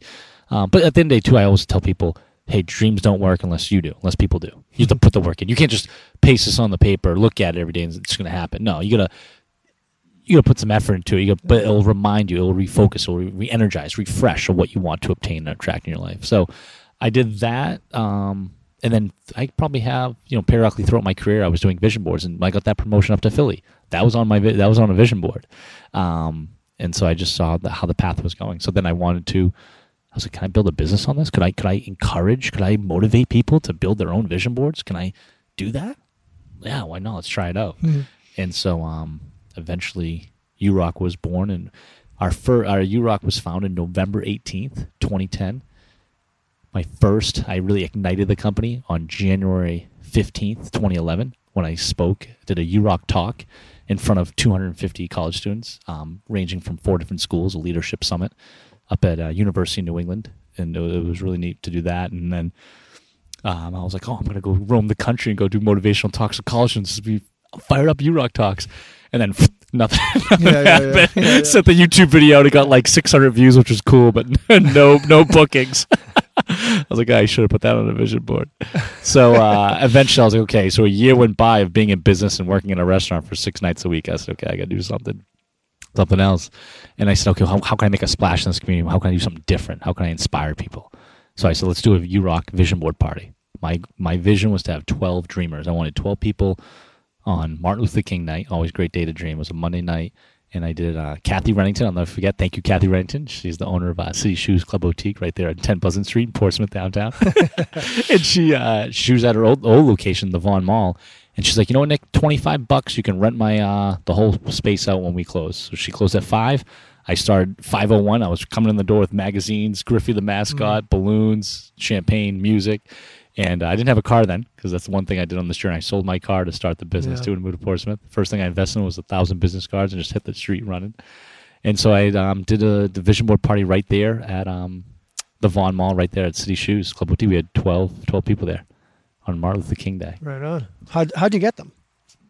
Um, but at the end of the day, too, I always tell people, hey, dreams don't work unless you do, unless people do. You have to put the work in. You can't just paste this on the paper, look at it every day, and it's going to happen. No, you got to you got to put some effort into it. You gotta, but it'll remind you, it'll refocus, it'll re energize, refresh of what you want to obtain and attract in your life. So I did that. Um, and then I probably have, you know, periodically throughout my career, I was doing vision boards and I got that promotion up to Philly. That was on my, that was on a vision board. Um, and so I just saw the, how the path was going. So then I wanted to, I was like, can I build a business on this? Could I, could I encourage, could I motivate people to build their own vision boards? Can I do that? Yeah, why not? Let's try it out. Mhm. And so, um, eventually URock was born and Our fir- our URock was founded November 18th, 2010. My first, I really ignited the company on January 15th, 2011, when I spoke, did a URock talk in front of 250 college students, um, ranging from four different schools, a leadership summit up at uh, University of New England, and it, was really neat to do that. And then um, I was like, oh, I'm going to go roam the country and go do motivational talks with college students. Be fired up URock talks, and then nothing, nothing Yeah, yeah, yeah. happened. Yeah, yeah. Sent the YouTube video and it got like 600 views, which was cool, but no no bookings. I was like, I should have put that on a vision board. So uh, eventually, I was like, okay. So a year went by of being in business and working in a restaurant for six nights a week. I said, okay, I got to do something, something else. And I said, okay, how, how can I make a splash in this community? How can I do something different? How can I inspire people? So I said, let's do a URock vision board party. My my vision was to have 12 dreamers. I wanted 12 people on Martin Luther King night. Always great day to dream. It was a Monday night. And I did uh, Kathy Rennington. I'll never forget. Thank you, Kathy Rennington. She's the owner of uh, City Shoes Club Boutique right there on 10 Pleasant Street in Portsmouth downtown. and she uh, she was at her old, old location, the Vaughan Mall. And she's like, you know what, Nick? 25 bucks. You can rent my uh, the whole space out when we close. So she closed at 5. I started 501. I was coming in the door with magazines, Griffey the mascot, balloons, champagne, music. And uh, I didn't have a car then because that's the one thing I did on this journey. I sold my car to start the business Yeah. too and move to Portsmouth. First thing I invested in was a thousand business cards and just hit the street running. And so I um, did a division board party right there at um, the Vaughan Mall, right there at City Shoes Club Boutique. We had 12, 12 people there on Martin Luther King Day. Right on. How'd, how'd you get them?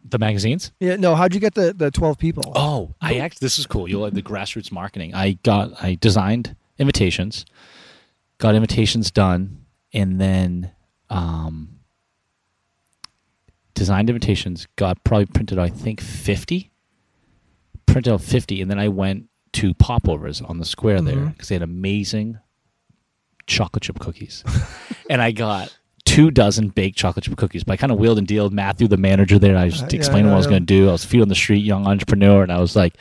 The magazines? Yeah, no. How'd you get the, the twelve people? Oh, I actually this is cool. You'll like the grassroots marketing. I got I designed invitations, got invitations done, and then um, designed invitations. Got probably printed I think fifty, printed out fifty, and then I went to Popovers on the square there Mhm. because they had amazing chocolate chip cookies, and I got. Two dozen baked chocolate chip cookies, but I kind of wheeled and dealed. Matthew, the manager there, I was Uh, yeah, explaining what I was going to do. I was feet on the street, young entrepreneur, and I was like,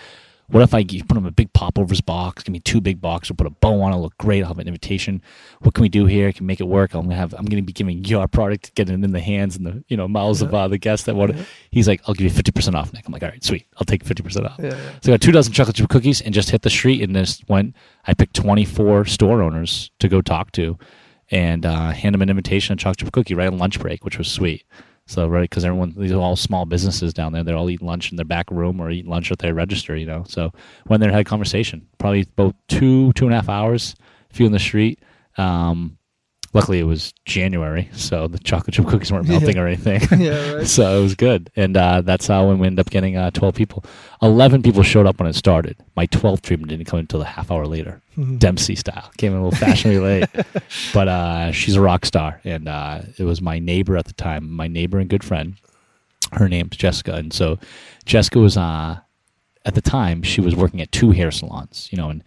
what if I put him a big popovers box? Give me two big boxes. I'll put a bow on it. Look great. I'll have an invitation. What can we do here? Can make it work. I'm gonna have. I'm gonna be giving your product, getting it in the hands and the you know mouths of uh, the guests that want it. He's like, I'll give you fifty percent off, Nick. I'm like, all right, sweet. I'll take fifty percent off. Yeah, yeah. So I got two dozen chocolate chip cookies and just hit the street and just went. I picked 24 store owners to go talk to, and uh, hand them an invitation, a chocolate chip cookie right on lunch break, which was sweet. So right, because everyone these are all small businesses down there. They're all eating lunch in their back room or eating lunch at their register, you know. So there and had a conversation, probably about two two and a half hours, a few in the street. Um, luckily, it was January, so the chocolate chip cookies weren't melting or anything. yeah, right. so it was good, and uh, that's how we ended up getting uh, twelve people. Eleven people showed up when it started. My twelfth treatment didn't come until a half hour later, Mhm. Dempsey style. Came in a little fashionably late, but uh, she's a rock star, and uh, it was my neighbor at the time, my neighbor and good friend. Her name's Jessica, and so Jessica was uh, at the time she was working at two hair salons, you know, and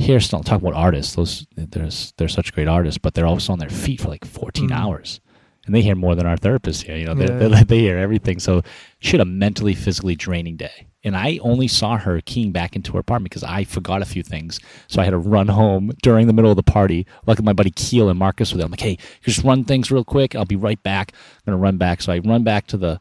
hair salon. Talk about artists; those there's they're such great artists, but they're also on their feet for like 14 Mhm. hours and they hear more than our therapists hear. You know, they Yeah. they they hear everything. So she had a mentally, physically draining day, and I only saw her keying back into her apartment because I forgot a few things. So I had to run home during the middle of the party. Luckily, my buddy Keel and Marcus were there. I'm like, hey, just run things real quick. I'll be right back. I'm gonna run back. So I run back to the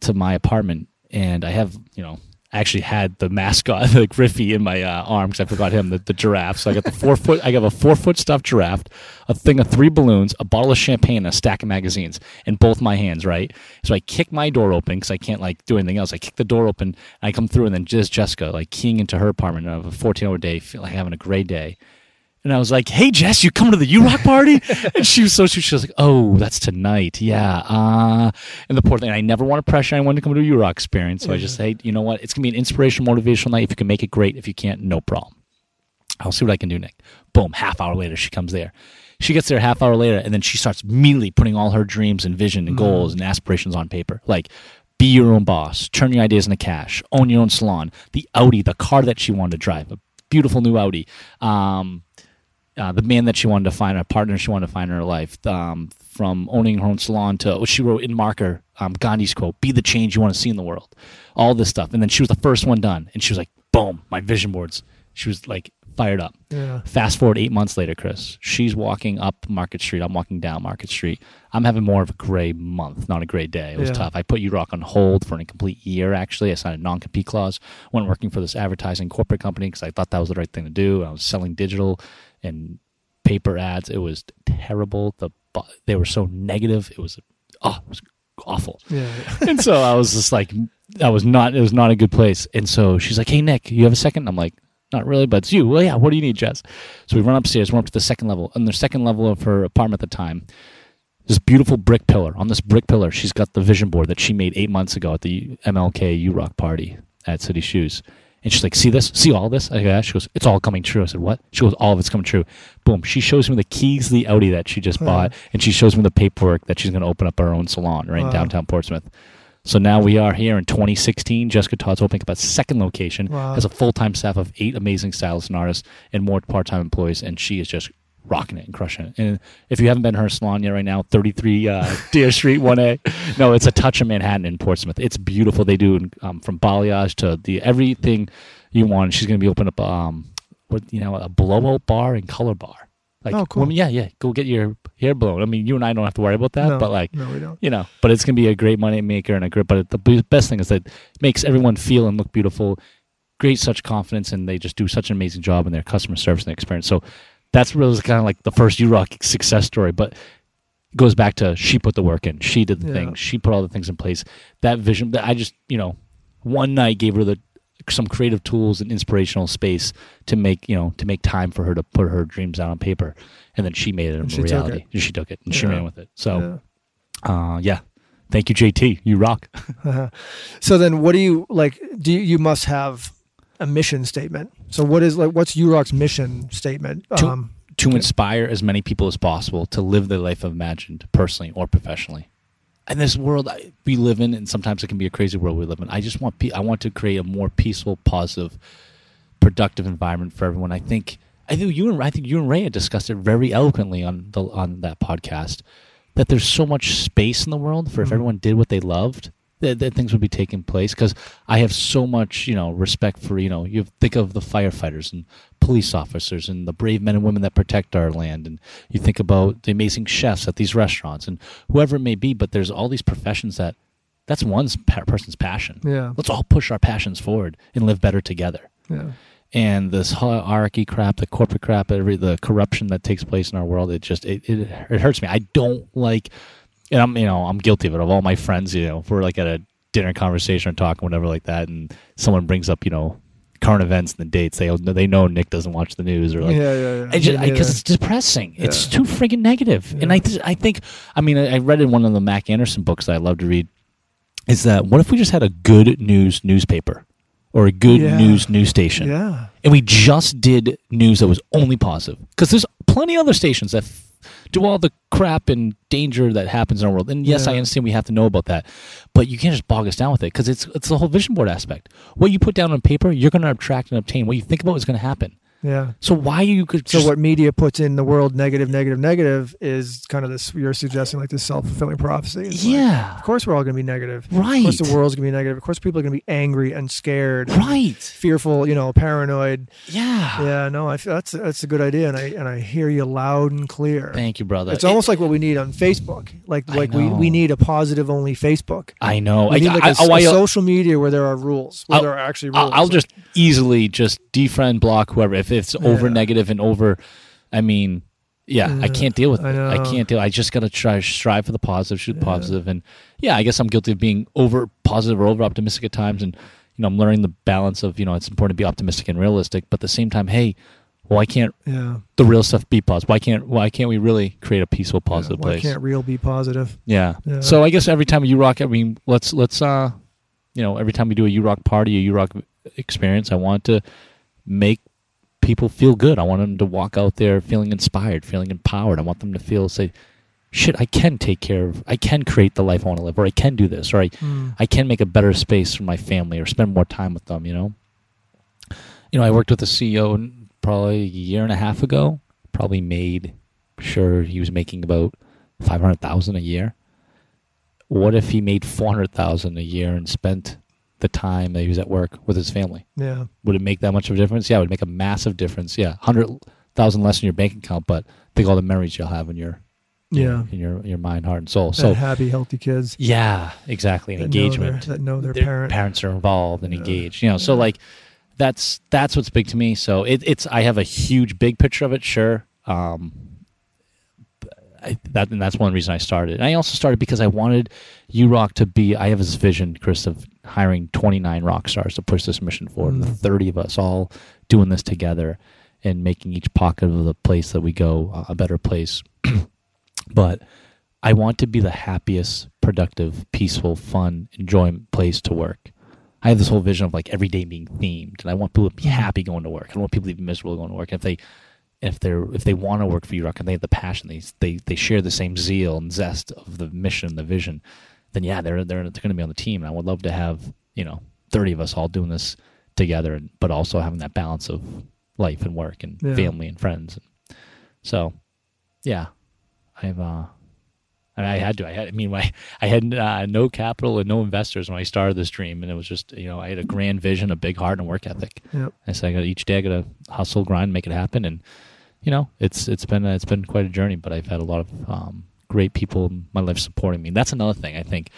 to my apartment, and I have you know. I actually had the mascot, the Griffey, in my uh, arm because I forgot him, the, the giraffe. So I got the four foot. I got a four foot stuffed giraffe, a thing of three balloons, a bottle of champagne, a stack of magazines in both my hands. Right. So I kick my door open because I can't like do anything else. I kick the door open, I come through, and then just Jessica like keying into her apartment. of a 14 hour day, feel like having a great day. And I was like, "Hey Jess, you coming to the URock party?" and she was so she, she was like, "Oh, that's tonight, yeah." Uh, and the poor thing, I never want to pressure anyone to come to a URock experience, so I just say, you know what, it's gonna be an inspirational, motivational night. If you can make it great, if you can't, no problem. I'll see what I can do, Nick. Boom, half hour later, she comes there. She gets there a half hour later, and then she starts immediately putting all her dreams and vision and goals and aspirations on paper. Like, be your own boss, turn your ideas into cash, own your own salon, the Audi, the car that she wanted to drive, a beautiful new Audi. Um, uh, the man that she wanted to find, a partner she wanted to find in her life, um, from owning her own salon to what she wrote in marker, um, Gandhi's quote, "Be the change you want to see in the world." All this stuff, and then she was the first one done, and she was like, "Boom, my vision boards." She was like fired up. Yeah. Fast forward eight months later, Chris. She's walking up Market Street. I'm walking down Market Street. I'm having more of a gray month, not a gray day. It was Yeah. tough. I put URock on hold for an incomplete year, actually. I signed a non compete clause. Went working for this advertising corporate company because I thought that was the right thing to do. I was selling digital and paper ads. It was terrible. The They were so negative. It was, oh, it was awful Yeah. and so I was just like, I was not, it was not a good place. And so she's like, Hey, Nick, you have a second? I'm like, Not really, but it's you. Well, yeah, what do you need, Jess? So we run upstairs, We're up to the second level. On the second level of her apartment at the time, this beautiful brick pillar. On this brick pillar, she's got the vision board that she made eight months ago at the MLK URock party at City Shoes. And she's like, see this? See all this? I go, yeah. She goes, it's all coming true. I said, what? She goes, all of it's coming true. Boom. She shows me the keys to the Audi that she just Wow. bought, and she shows me the paperwork that she's going to open up her own salon right in Wow. downtown Portsmouth. So now we are here in 2016. Jessica Todd's opening up a second location, Wow. has a full time staff of eight amazing stylists and artists, and more part time employees, and she is just rocking it and crushing it. And if you haven't been to her salon yet, right now, 33 uh, Deer Street 1A. No, it's a touch of Manhattan in Portsmouth. It's beautiful. They do um, from balayage to the everything you want. She's going to be opening up um, what you know a blowout bar and color bar. Like, Oh, cool. women- yeah, yeah. Go get your hair blown. I mean, you and I don't have to worry about that, no, but like no, we don't. you know, but it's gonna be a great money maker and a great. But the best thing is that it makes everyone feel and look beautiful, great such confidence, and they just do such an amazing job in their customer service and experience. So that's really kind of like the first URock success story, but it goes back to she put the work in, she did the Yeah. things, she put all the things in place. That vision that I just you know, one night gave her the some creative tools and inspirational space to make you know to make time for her to put her dreams out on paper, and then she made it And a reality. it. And she took it and she ran with it. So Yeah. uh, yeah. Thank you, JT. You rock. Uh-huh. So then, what do you like? Do you, you must have a mission statement? So what is like? What's URock's mission statement? To- Um, To inspire as many people as possible to live the life imagined, personally or professionally. And this world we live in, and sometimes it can be a crazy world we live in. I just want I want to create a more peaceful, positive, productive environment for everyone. I think I think you and I think you and Ray had discussed it very eloquently on the on that podcast that there's so much space in the world for if Mhm. everyone did what they loved that, that things would be taking place because i have so much you know respect for you know you think of the firefighters and police officers and the brave men and women that protect our land. And you think about the amazing chefs at these restaurants and whoever it may be but there's all these professions that that's one person's passion. Yeah, let's all push our passions forward and live better together. Yeah, and this hierarchy crap, the corporate crap, every the corruption that takes place in our world, it just it, it it hurts me. I don't like, and I'm you know I'm guilty of it. Of all my friends, you know, if we're like at a dinner conversation or talking whatever like that, and someone brings up you know current events and the dates, they they know Nick doesn't watch the news or like yeah, yeah, yeah. I just Me because neither. it's depressing. It's too freaking negative. And I I think I mean I read in one of the Mac Anderson books that I love to read is that what if we just had a good news newspaper or a good Yeah. news news station yeah, and we just did news that was only positive because there's plenty of other stations that do all the crap and danger that happens in our world. And yes, I understand we have to know about that, but you can't just bog us down with it because it's it's the whole vision board aspect. What you put down on paper, you're going to attract and obtain. What you think about is going to happen. Yeah. So why you could So just what media puts in the world, negative, negative, negative, is kind of this. You're suggesting like this self fulfilling prophecy. It's like, yeah of course, we're all going to be negative. right Of course, the world's going to be negative. Of course, people are going to be angry and scared, right fearful. You know, paranoid. yeah. Yeah, no, I feel that's that's a good idea, and I and I hear you loud and clear. Thank you, brother. It's almost like what we need on Facebook. Like like we, we need a positive only Facebook. I know. We I, need like I, a I- a social media where there are rules. Where I'll- there are actually I'll, rules. I'll just easily just defriend block whoever if it's over Yeah. negative and over. I mean, yeah, I can't deal with I it. I can't deal. I just gotta try strive for the positive, shoot Yeah. positive, and yeah, I guess I'm guilty of being over positive or over optimistic at times, and you know, I'm learning the balance of you know it's important to be optimistic and realistic, but at the same time, hey, why can't yeah. the real stuff be positive? Why can't why can't we really create a peaceful, positive Why place? can't real be positive? Yeah. Yeah. So I guess every time you rock, I mean, let's let's uh, you know, every time we do a URock party, a URock experience, I want to make people feel good. I want them to walk out there feeling inspired, feeling empowered. I want them to feel say, "Shit, I can take care of. I can create the life I want to live, or I can do this, or I Mm. I can make a better space for my family, or spend more time with them." You know. You know, I worked with a CEO probably a year and a half ago. Probably made sure he was making about five hundred thousand a year. What if he made four hundred thousand a year and spent the time that he was at work with his family. Yeah. Would it make that much of a difference? Yeah, it would make a massive difference. Yeah, hundred thousand less in your bank account, but think all the memories you'll have in your Yeah. in your your mind, heart, and soul. So So happy, healthy kids. yeah, exactly. And that know their- engagement. that know their, Their parent. parents are involved and Yeah. engaged. You know, so like that's that's what's big to me. So it, it's I have a huge big picture of it, sure. Um, I, that and that's one reason I started. And I also started because I wanted URock to be. I have this vision, Chris, of hiring 29 rock stars to push this mission forward. Mm. The 30 of us all doing this together and making each pocket of the place that we go uh, a better place. but I want to be the happiest, productive, peaceful, fun, enjoyment place to work. I have this whole vision of like every day being themed, and I want people to be happy going to work. I don't want people to be miserable going to work. If they, if they're, if they want to work for you, rock, and they have the passion, they they they share the same zeal and zest of the mission, the vision, then yeah, they're they're they're going to be on the team. And I would love to have you know thirty of us all doing this together, and but also having that balance of life and work and Yeah. family and friends. So, yeah, I've uh, and I had to. I had. I mean, my I had uh, no capital and no investors when I started this dream, and it was just you know I had a grand vision, a big heart, and a work ethic. Yep. I said I got each day I got to hustle, grind, make it happen, and you know it's it's been it's been quite a journey. But I've had a lot of um, great people in my life supporting me. That's another thing I think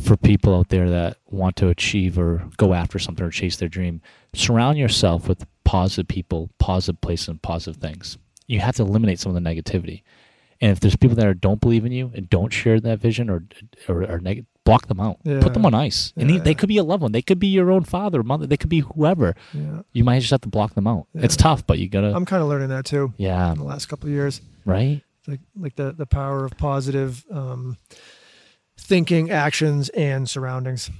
for people out there that want to achieve or go after something or chase their dream. Surround yourself with positive people, positive places, and positive things. You have to eliminate some of the negativity. And if there's people that are, don't believe in you and don't share that vision or or, or neg- block them out, Yeah. put them on ice. And Yeah, they, they yeah. could be a loved one, they could be your own father, mother, they could be whoever. Yeah. You might just have to block them out. It's tough, but you gotta. I'm kind of learning that too yeah, in the last couple of years. right. It's like like the the power of positive um, thinking, actions, and surroundings.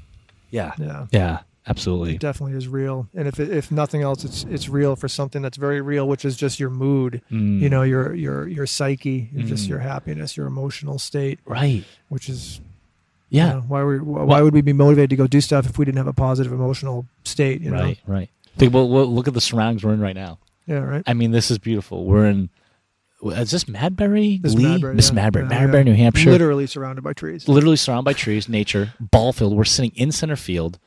Yeah, Yeah. yeah, absolutely. It definitely is real, and if it, if nothing else, it's it's real for something that's very real, which is just your mood. Mm. You know, your your your psyche, your- just Mm. your happiness, your emotional state, right? which is Yeah, you know, why we why would we be motivated to go do stuff if we didn't have a positive emotional state? You know? right, right. Think about well, look at the surroundings we're in right now. Yeah. Right. I mean, this is beautiful. We're in. Is this Madbury? This Lee? Madbury, Miss yeah. Madbury, Yeah, Madbury, yeah. New Hampshire. Literally surrounded by trees. literally surrounded by trees, nature, ball field. We're sitting in center field.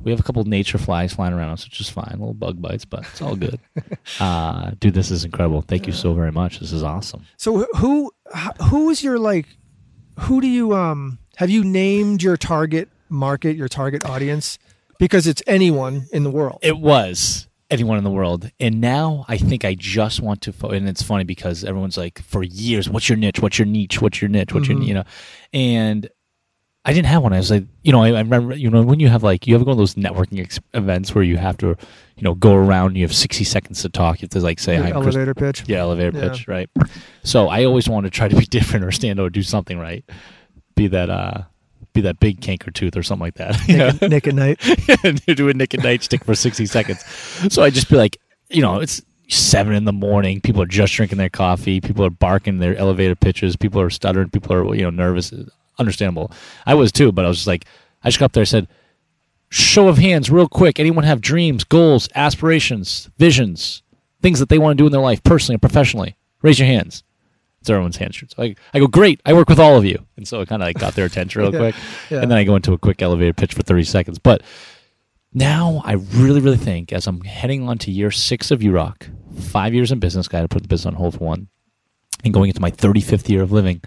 We have a couple of nature flies flying around us, which is fine. Little bug bites, but it's all good. uh, dude, this is incredible. Thank you so very much. This is awesome. So who who is your like who do you um have you named your target market, your target audience? Because it's anyone in the world. It was anyone in the world, and now I think I just want to. Fo- and it's funny because everyone's like, for years, what's your niche? What's your niche? What's your niche? What's Mhm. your you know? And I didn't have one. I was like, you know, I, I remember, you know, when you have like, you have one of those networking ex- events where you have to, you know, go around. You have sixty seconds to talk. You have to like say, Your "I'm Chris elevator pitch. Yeah, elevator Yeah. pitch, right? So I always want to try to be different or stand out or do something right. Be that uh be that big canker tooth or something like that. You know? Nick, Nick at night. and do a Nick at Night stick for sixty seconds. So I just be like, you know, it's seven in the morning. People are just drinking their coffee. People are barking their elevator pitches. People are stuttering. People are you know nervous. Understandable. I was too, but I was just like, I just got up there. and said, show of hands, real quick. Anyone have dreams, goals, aspirations, visions, things that they want to do in their life, personally and professionally? Raise your hands. Everyone's hands. So I, I go, great. I work with all of you, and so it kind of like got their attention real Yeah. quick, Yeah. and then I go into a quick elevator pitch for thirty seconds. But now I really, really think as I'm heading on to year six of URock, five years in business, got to put the business on hold for one, and going into my 35th year of living,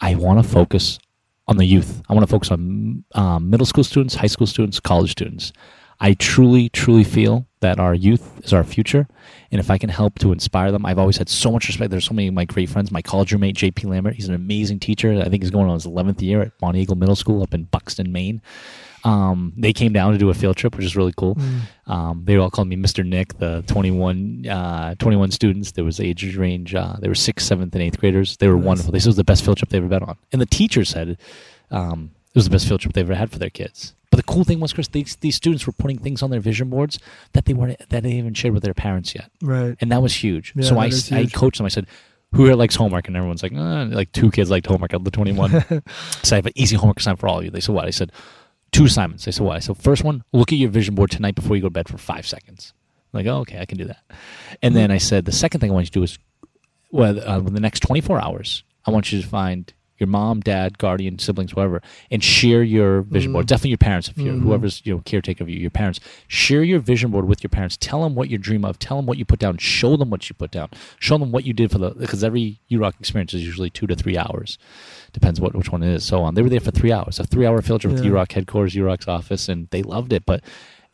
I want to focus on the youth. I want to focus on um, middle school students, high school students, college students. I truly, truly feel that our youth is our future. And if I can help to inspire them, I've always had so much respect. There's so many of my great friends. My college roommate, JP Lambert, he's an amazing teacher. I think he's going on his 11th year at Bonny Eagle Middle School up in Buxton, Maine. Um, they came down to do a field trip, which is really cool. Mm. Um, they all called me Mr. Nick, the 21, uh, 21 students. There was age range, uh, they were sixth, seventh, and eighth graders. They were Nice. wonderful. This was the best field trip they've ever been on. And the teacher said um, it was the best field trip they've ever had for their kids. But the cool thing was, Chris, these, these students were putting things on their vision boards that they weren't that they even shared with their parents yet, Right. and that was huge. Yeah, so I, is I coached them. I said, "Who here likes homework?" And everyone's like, uh, "Like two kids liked homework out of the 21." so I have an easy homework assignment for all of you. They said, "What?" I said, two assignments. They said, "What?" I said, first one, look at your vision board tonight before you go to bed for five seconds." I'm like, oh, okay, I can do that. And then I said, the second thing I want you to do is, well, uh, in the next 24 hours, I want you to find your mom, dad, guardian, siblings, whatever, and share your vision board. Definitely your parents, if you Mhm. whoever's you know caretaker of you, your parents. Share your vision board with your parents. Tell them what you dream of. Tell them what you put down. Show them what you put down. Show them what you did for the because every URock experience is usually two to three hours, depends what which one it is. So on, they were there for three hours, a three hour field trip with Yeah. URock headquarters, URock's office, and they loved it. But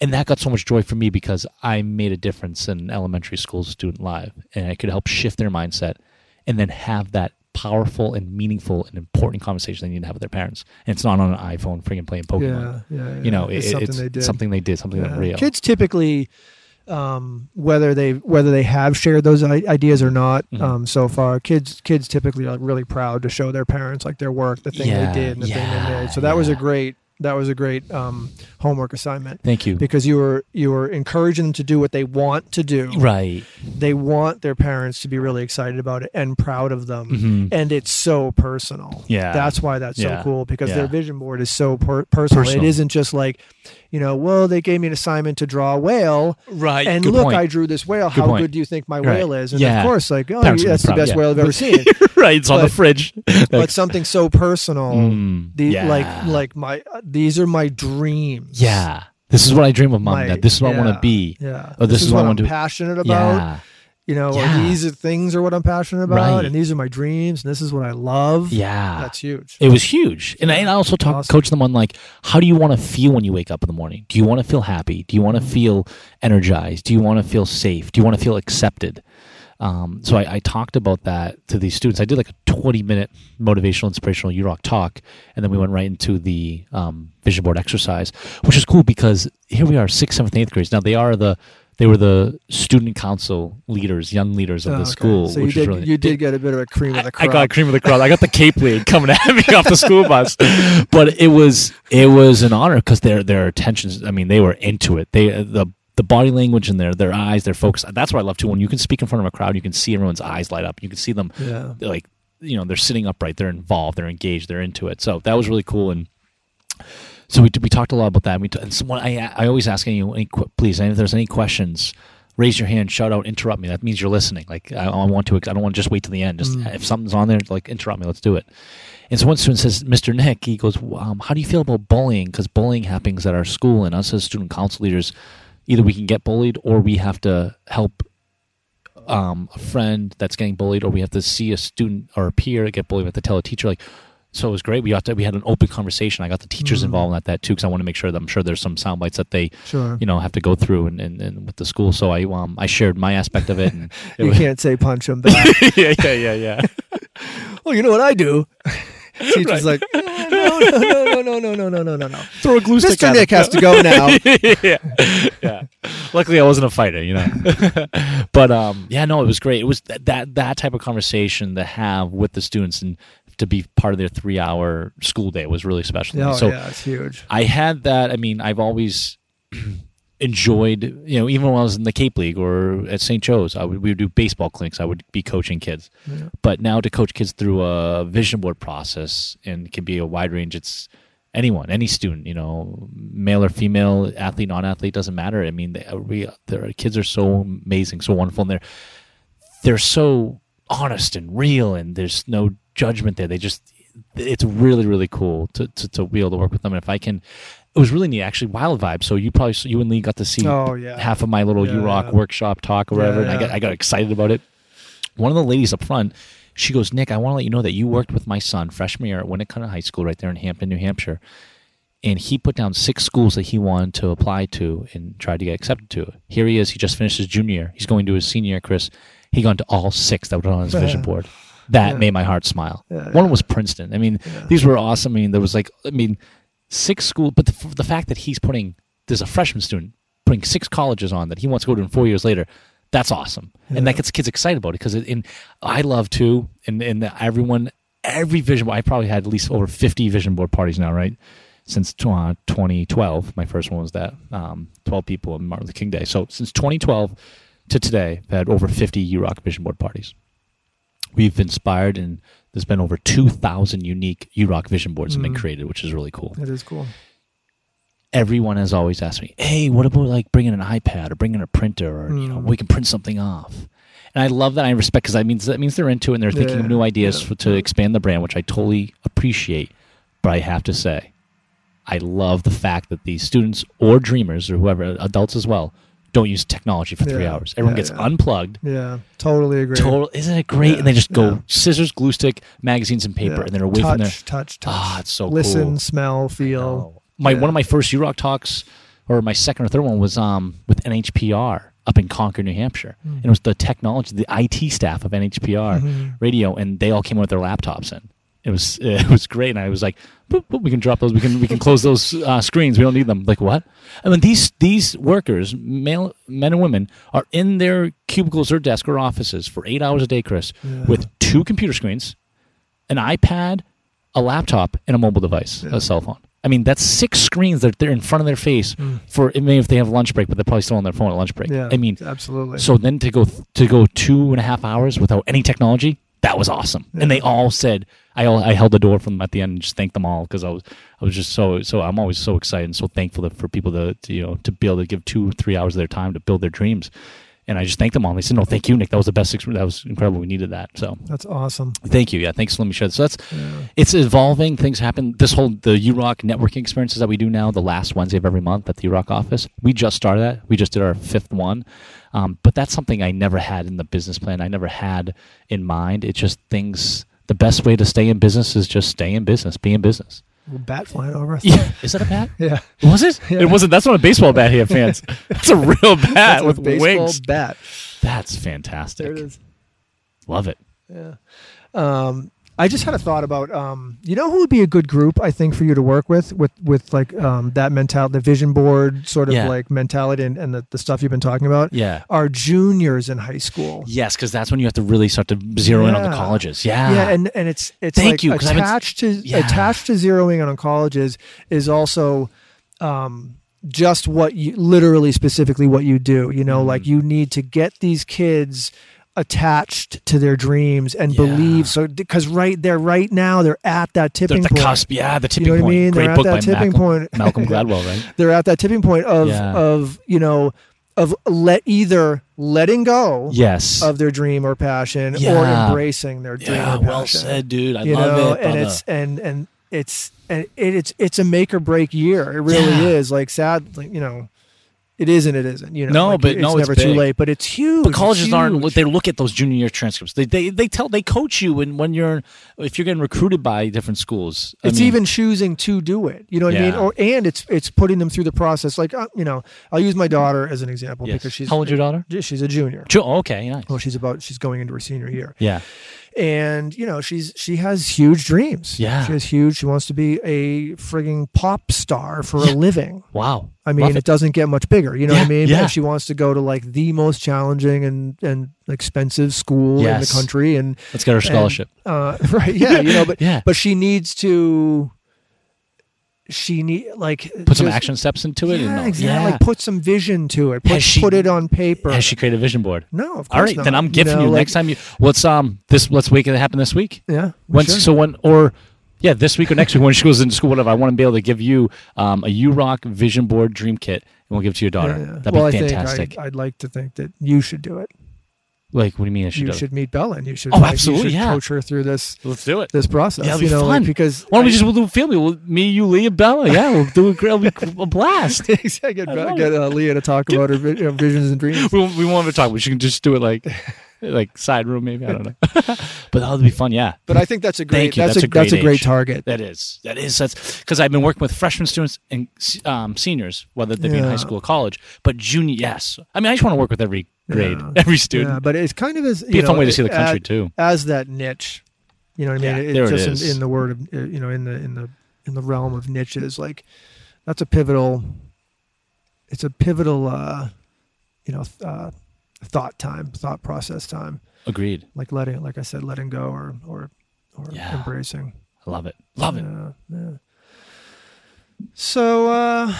and that got so much joy for me because I made a difference in elementary school student life, and I could help shift their mindset, and then have that powerful and meaningful and important conversation they need to have with their parents. And it's not on an iPhone, freaking playing Pokemon. Yeah, yeah, yeah. You know, it's it- something it's they did. something they did, something Yeah. real. Kids typically, um, whether they whether they have shared those ideas or not, Mhm. um, so far, kids kids typically are really proud to show their parents like their work, the thing Yeah, they did, and the thing they made. So that was a great that was a great um, homework assignment Thank you. because you were you were encouraging them to do what they want to do. Right. They want their parents to be really excited about it and proud of them. Mhm. And it's so personal. Yeah. That's why that's Yeah. so cool because Yeah. their vision board is so per- personal. Personal. It isn't just like, you know, well, they gave me an assignment to draw a whale, Right. and Good look, point. I drew this whale. Good How point. good do you think my Right. whale is? And Yeah. of course, like, oh, Parents that's the best yeah. whale I've ever seen. right. It's on the fridge. but something so personal. Mm, the yeah. like like my uh, these are my dreams. Yeah. This is what I dream of, mom My- dad. This is what I want to be. Yeah. Oh, this is what I what want I'm to- passionate about. You know, Yeah. these are things are what I'm passionate about, Right. and these are my dreams, and this is what I love. Yeah. That's huge. It was huge, and I, and I also talk, Awesome. coach them on like, how do you want to feel when you wake up in the morning? Do you want to feel happy? Do you want to feel energized? Do you want to feel safe? Do you want to feel accepted? Um, so I, I talked about that to these students. I did like a twenty minute motivational, inspirational URock talk, and then we went right into the um, vision board exercise, which is cool because here we are, sixth, seventh, eighth grades. Now they are the they were the student council leaders, young leaders of Oh, the okay. school. So which you is did really, you did get a bit of a cream of the crop. I got cream of the crop. I got the Cape League coming at me off the school bus, but it was it was an honor because their their attentions. I mean, they were into it. They the the body language in their their eyes, their focus. That's what I love too. When you can speak in front of a crowd, you can see everyone's eyes light up. You can see them yeah. like you know they're sitting upright. They're involved. They're engaged. They're into it. So that was really cool and. So we, we talked a lot about that. We and someone I I always ask any, any please if there's any questions, raise your hand, shout out, interrupt me. That means you're listening. Like I, I want to. I don't want to just wait till the end. Just Mm. if something's on there, like interrupt me. Let's do it. And so one student says, "Mr. Nick," he goes, um, "How do you feel about bullying? Because bullying happens at our school, and us as student council leaders, either we can get bullied or we have to help." Um, a friend that's getting bullied, or we have to see a student or a peer get bullied. We have to tell a teacher, like, so it was great. We got to, we had an open conversation. I got the teachers Mm. involved in that too because I want to make sure that I'm sure there's some sound bites that they Sure. you know have to go through and, and, and with the school. So I um I shared my aspect of it. And it You was- can't say punch them back. yeah yeah yeah yeah. well, you know what I do. Teacher's like, "Eh, no, no, no, no, no, no, no, no, no, no. Throw a glue stick. Mr. Nick has to go now. yeah, yeah. Luckily, I wasn't a fighter, you know. but um, yeah, no, it was great. It was that, that that type of conversation to have with the students and to be part of their three-hour school day was really special. Oh, so yeah, it's huge. I had that. I mean, I've always enjoyed, you know, even when I was in the Cape League or at St. Joe's, I would we would do baseball clinics. I would be coaching kids. Yeah. But now to coach kids through a vision board process and can be a wide range. It's anyone, any student, you know, male or female, athlete, non-athlete, doesn't matter. I mean, they, we, their kids are so amazing, so wonderful, and they're they're so honest and real, and there's no judgment there. They just it's really really cool to, to, to be able to work with them. And if I can, it was really neat actually. Wild vibe. So you probably you and Lee got to see Oh, yeah. half of my little Yeah, URock yeah. workshop talk or whatever, and I got I got excited about it. One of the ladies up front, she goes, Nick, I want to let you know that you worked with my son freshman year at Winnacunnet High School right there in Hampton, New Hampshire. And he put down six schools that he wanted to apply to and tried to get accepted to. Here he is. He just finished his junior year. He's going to his senior year, Chris. He gone to all six that were on his vision board. That Yeah. made my heart smile. Yeah, One was Princeton. I mean, these were awesome. I mean, there was like, I mean, six school, but the, the fact that he's putting, there's a freshman student putting six colleges on that he wants to go to in four years later. That's awesome, and that gets kids excited about it because in I love too, and and everyone, every vision board. I probably had at least over fifty vision board parties now, right? Since uh, 2012, my first one was that um, 12 people on Martin Luther King Day. So since 2012 to today, I've had over 50 URock vision board parties. We've inspired, and there's been over 2,000 unique URock vision boards have been Mm. created, which is really cool It is cool. everyone has always asked me, "Hey, what about like bringing an iPad or bringing a printer or you know Mm. we can print something off?" and I love that. I respect because that means that means they're into it and they're thinking of new ideas yeah, for, to expand the brand, which I totally appreciate. But I have to say, I love the fact that these students or dreamers or whoever, adults as well, don't use technology for three Yeah, hours. Everyone yeah, gets yeah. unplugged. Yeah, totally agree. Total, isn't it great? And they just go scissors, glue stick, magazines, and paper, and they're away touch, from their. touch, touch. Ah, it's so Listen, cool. smell, feel. My one of my first URock talks, or my second or third one, was um with NHPR up in Concord, New Hampshire, Mm. and it was the technology, the IT staff of NHPR Mhm. radio, and they all came with their laptops in. It was it was great, and I was like, boop, boop, we can drop those, we can we can close those uh, screens. We don't need them. Like what? I mean, these these workers, male men and women, are in their cubicles or desk or offices for eight hours a day, Chris, Yeah. with two computer screens, an iPad, a laptop, and a mobile device, Yeah. a cell phone. I mean, that's six screens that they're in front of their face Mm. for. I mean, if they have lunch break, but they're probably still on their phone at lunch break. Yeah, I mean, absolutely. so then to go to go two and a half hours without any technology, that was awesome. And they all said, I I held the door for them at the end and just thanked them all because I was I was just so so I'm always so excited and so thankful that for people to, to you know to be able to give two three hours of their time to build their dreams. And I just thanked them all. And they said, "No, thank you, Nick. That was the best. Ex- that was incredible. We needed that." So That's awesome. thank you. Yeah, thanks Let me share. So that's Yeah. it's evolving. Things happen. This whole the URock networking experiences that we do now, the last Wednesday of every month at the URock office. We just started that. We just did our fifth one, um, but that's something I never had in the business plan. I never had in mind. It's just things. The best way to stay in business is just stay in business. Be in business. Bat flying over us. Yeah. Is that a bat? Yeah. Was it? Yeah. It wasn't. That's not a baseball bat here, fans. That's a real bat That's a with baseball wings. bat. That's fantastic. There it is. Love it. Yeah. Um, I just had a thought about, um, you know, who would be a good group I think for you to work with, with with like um, that mentality, the vision board sort of Yeah. like mentality, and, and the, the stuff you've been talking about. Yeah. Are juniors in high school. Yes, because that's when you have to really start to zero in on the colleges. Yeah. Yeah, and and it's it's Thank like you, I've been- attached to Yeah. attached to zeroing in on colleges is also um, just what you literally specifically what you do. You know, Mhm. like you need to get these kids attached to their dreams and Yeah. believe so because right there right now they're at that They're tipping at the point cusp. Yeah, the tipping you know what point. I mean? Great they're book at by that tipping Malcolm, point. Malcolm Gladwell, right? they're at that tipping point of Yeah. of you know of let either letting go Yes. of their dream or passion or embracing their dream yeah, or well passion said, dude. I you love know, it. and it's and and it's and it, it's it's a make or break year. It really Yeah. is. Like sad, like, you know, it is and it isn't. You know, No, like, but it's no, it's never too late. But it's huge. but colleges It's aren't. They look at those junior year transcripts. They they they tell they coach you when when you're if you're getting recruited by different schools. I It's mean, even choosing to do it. You know what I mean? Or and it's it's putting them through the process. Like uh, you know, I'll use my daughter as an example yes. because she's how old's your daughter? She's a junior. Ju- oh, okay, nice. Well, she's about she's going into her senior year. Yeah, and you know she's she has huge dreams Yeah. she has huge she wants to be a frigging pop star for a living wow. i mean Love it. doesn't get much bigger you know what i mean yeah. She wants to go to like the most challenging and and expensive school in the country and Let's get her scholarship. uh right yeah you know but Yeah. but she needs to she need like Put some action steps into it. yeah, and all- exactly. yeah. Like put some vision to it. Put, she- put it on paper. Has she created a vision board? no, of course All right, not. then I'm gifting know, you like- next time you. Let's um this let's make it happen this week. Yeah. When sure. so when or yeah this week or next week when she goes into school whatever I want to be able to give you um, a URock vision board dream kit and we'll give it to your daughter. Yeah, yeah. That'd well, be I fantastic. think I'd, I'd like to think that you should do it. Like what do you mean I should you do should meet Bella and you should Oh, like, absolutely, you should yeah. coach her through this Let's do it. this process. Yeah, it'll be you know, fun. like because Why don't we just we'll do a family? We'll, me, you, Lee, and Bella. Yeah, we'll do a, gr- it'll be a blast. I get, I get uh, Leah to talk about her you know, visions and dreams. we, won't- we won't have to talk. We should just do it like like side room maybe. I don't know. but that would be fun. Yeah. But I think that's a great. Thank you. That's, That's a, a great that's a great age. target. That is. That is. That's because I've been working with freshman students and um, seniors, whether they be in high school or college. But junior, yes. I mean, I just want to work with every grade, Yeah. every Yeah, student. but it's kind of as be a fun way to see the country as, too. as that niche. You know what I Yeah, mean? there it just is. In, in the word of uh, you know in the in the in the realm of niches, like that's a pivotal. It's a pivotal, uh, you know, uh, thought time, thought process time. Agreed. like letting like i said letting go or or or Yeah. embracing I love it. Love it. yeah, yeah. so uh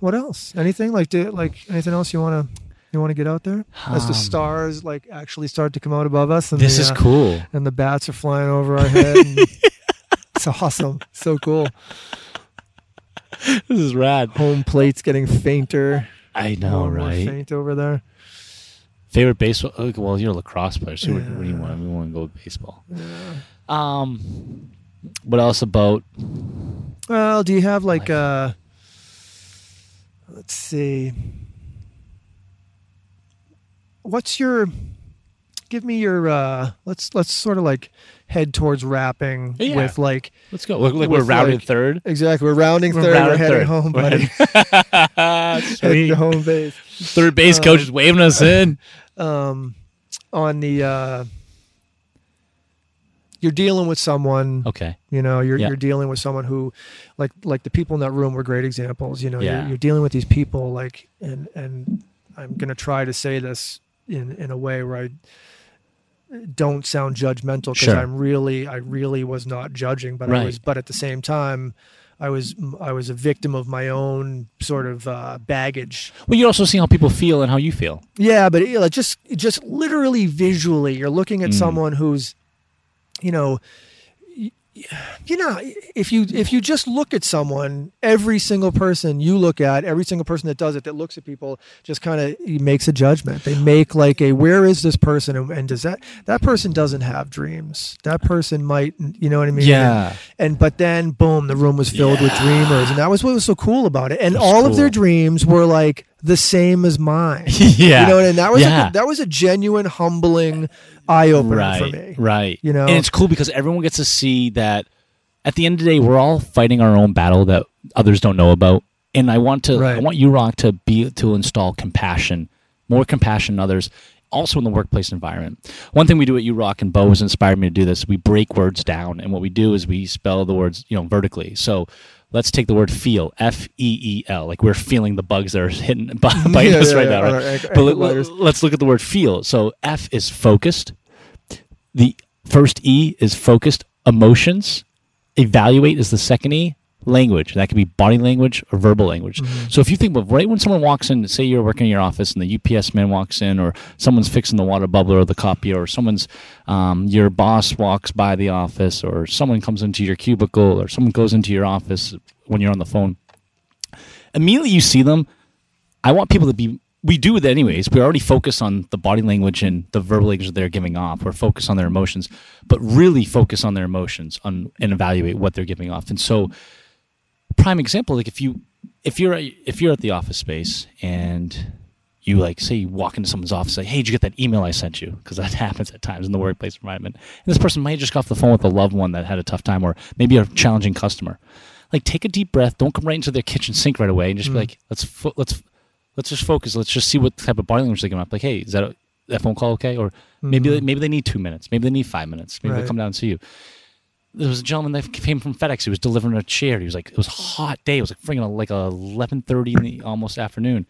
what else anything like do like anything else you want to you want to get out there as the stars like actually start to come out above us and This the, is uh, cool. and the bats are flying over our head and it's awesome so cool This is rad. home plate's getting fainter I know, more right? faint over there Favorite baseball? Well, you're a lacrosse player, so what, what do you want? We want to go with baseball. Yeah. Um, what else about? Well, do you have like Life. uh let's see. What's your give me your uh let's let's sort of like head towards wrapping Yeah. with like Let's go. Look like we're rounded like, third. exactly we're rounding We're third, rounding we're heading third. home, buddy. heading- to home base. Third base Uh, coach is waving us in. Um on the uh you're dealing with someone Okay. You know, you're Yeah. you're dealing with someone who, like like the people in that room were great examples. You know, Yeah. you're, you're dealing with these people like, and and I'm gonna try to say this in in a way where I don't sound judgmental because Sure. I'm really I really was not judging, but I was, but at the same time. I was I was a victim of my own sort of uh, baggage. Well, you're also seeing how people feel and how you feel. Yeah, but you know, just just literally visually, you're looking at Mm. someone who's, you know, you know, if you if you just look at someone, every single person you look at, every single person that does it, that looks at people, just kind of makes a judgment. They make like a where is this person, and, and does that that person doesn't have dreams? That person might, you know what I mean? Yeah. and but then boom the room was filled with dreamers and that was what was so cool about it and all of their dreams were like the same as mine yeah. you know and that was Yeah. a, that was a genuine humbling eye-opener right. for me Right. You know? and it's cool because everyone gets to see that. At the end of the day, we're all fighting our own battle that others don't know about. And I want to, I want URock, to be to install compassion, more compassion in others, also in the workplace environment. One thing we do at URock, and Bo has inspired me to do this. We break words down, and what we do is we spell the words, you know, vertically. So. Let's take the word feel, F E E L, like we're feeling the bugs that are hitting, biting Yeah, us yeah, right yeah, now, right? or But egg let, us look at the word feel. So F is focused. The first E is focused. Emotions. Evaluate is the second E. Language. That could be body language or verbal language. Mm-hmm. So if you think of right when someone walks in, say you're working in your office and the UPS man walks in, or someone's fixing the water bubbler or the copier, or someone's um, your boss walks by the office, or someone comes into your cubicle, or someone goes into your office when you're on the phone. Immediately you see them, I want people to be. We do it anyways. We're already focused on the body language and the verbal language that they're giving off. We're focused on their emotions, but really focus on their emotions on and evaluate what they're giving off. And so, prime example, like if you if you're at, if you're at the office space and you like say you walk into someone's office, say, "Hey, did you get that email I sent you?" Because that happens at times in the workplace environment. And this person might just got off the phone with a loved one that had a tough time, or maybe a challenging customer. Like, take a deep breath. Don't come right into their kitchen sink right away, and just be mm. like, "Let's fo- let's let's just focus. Let's just see what type of body language they're giving up. Like, hey, is that a, that phone call okay? Or maybe mm. they, maybe they need two minutes. Maybe they need five minutes. Maybe Right. they'll come down and see you. There was a gentleman that came from FedEx. He was delivering a chair. He was like, it was a hot day. It was like freaking like eleven thirty in the almost afternoon,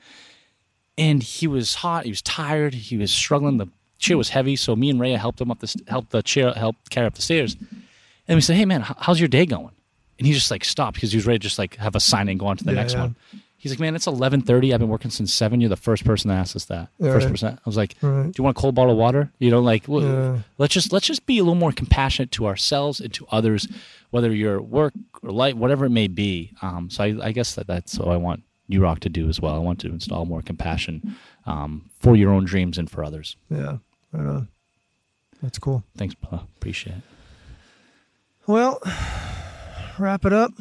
and he was hot. He was tired. He was struggling. The chair was heavy. So me and Rhea helped him up the helped the chair help carry up the stairs. And we said, hey man, how's your day going? And he just like stopped because he was ready to just like have a sign and go on to the Yeah, next yeah. one. He's like, man, it's eleven thirty. I've been working since seven. You're the first person that asked us that. First right. person. I was like, Right. do you want a cold bottle of water? You know, like well, Yeah. let's just let's just be a little more compassionate to ourselves and to others, whether you're at work or light, whatever it may be. Um, so I, I guess that that's what I want URock to do as well. I want to install more compassion um, for your own dreams and for others. yeah right on that's cool Thanks, brother. Appreciate it. well wrap it up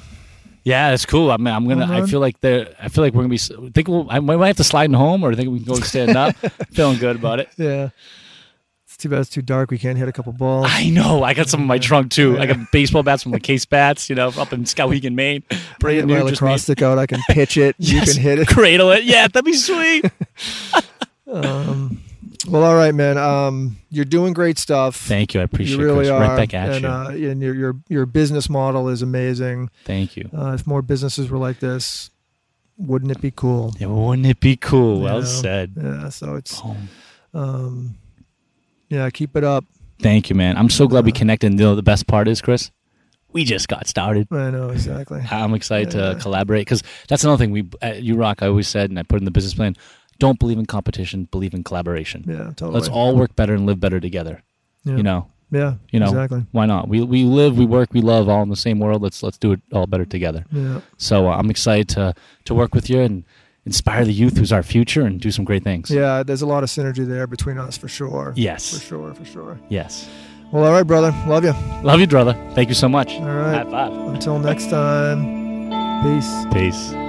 Yeah, that's cool. I mean, I'm gonna. I feel like there. I feel like we're gonna be. Think we'll, I might have to slide in home, or I think we can go stand up. Feeling good about it. yeah it's too bad it's too dark we can't hit a couple balls I know. I got some in my trunk too. I got baseball bats from the Case Bats. You know, up in Skowhegan, Maine. I Brand get my lacrosse stick out I can pitch it Yes. you can hit it Cradle it. Yeah, that'd be sweet. um, well all right man um, you're doing great stuff Thank you. I appreciate you really it. Are Right back at and, you. Uh, and your, your your business model is amazing Thank you. uh, if more businesses were like this wouldn't it be cool Yeah, wouldn't it be cool? You Well know? said. yeah so it's Oh, um, yeah keep it up thank you, man. I'm so glad we Uh, connected. And you know, the best part is, Chris, we just got started. I know exactly I'm excited Yeah. to collaborate because that's another thing we at URock. I always said, and I put in the business plan: don't believe in competition, believe in collaboration. yeah totally Let's all work better and live better together. yeah. You know, yeah you know, exactly why not? We we live, we work, we love all in the same world. Let's let's do it all better together. yeah So uh, I'm excited to to work with you and inspire the youth who's our future and do some great things. Yeah, there's a lot of synergy there between us for sure. Yes. For sure, for sure. Yes. Well, all right, brother. Love you. Love you, brother. Thank you so much. All right. High five. Until next time. Peace. Peace.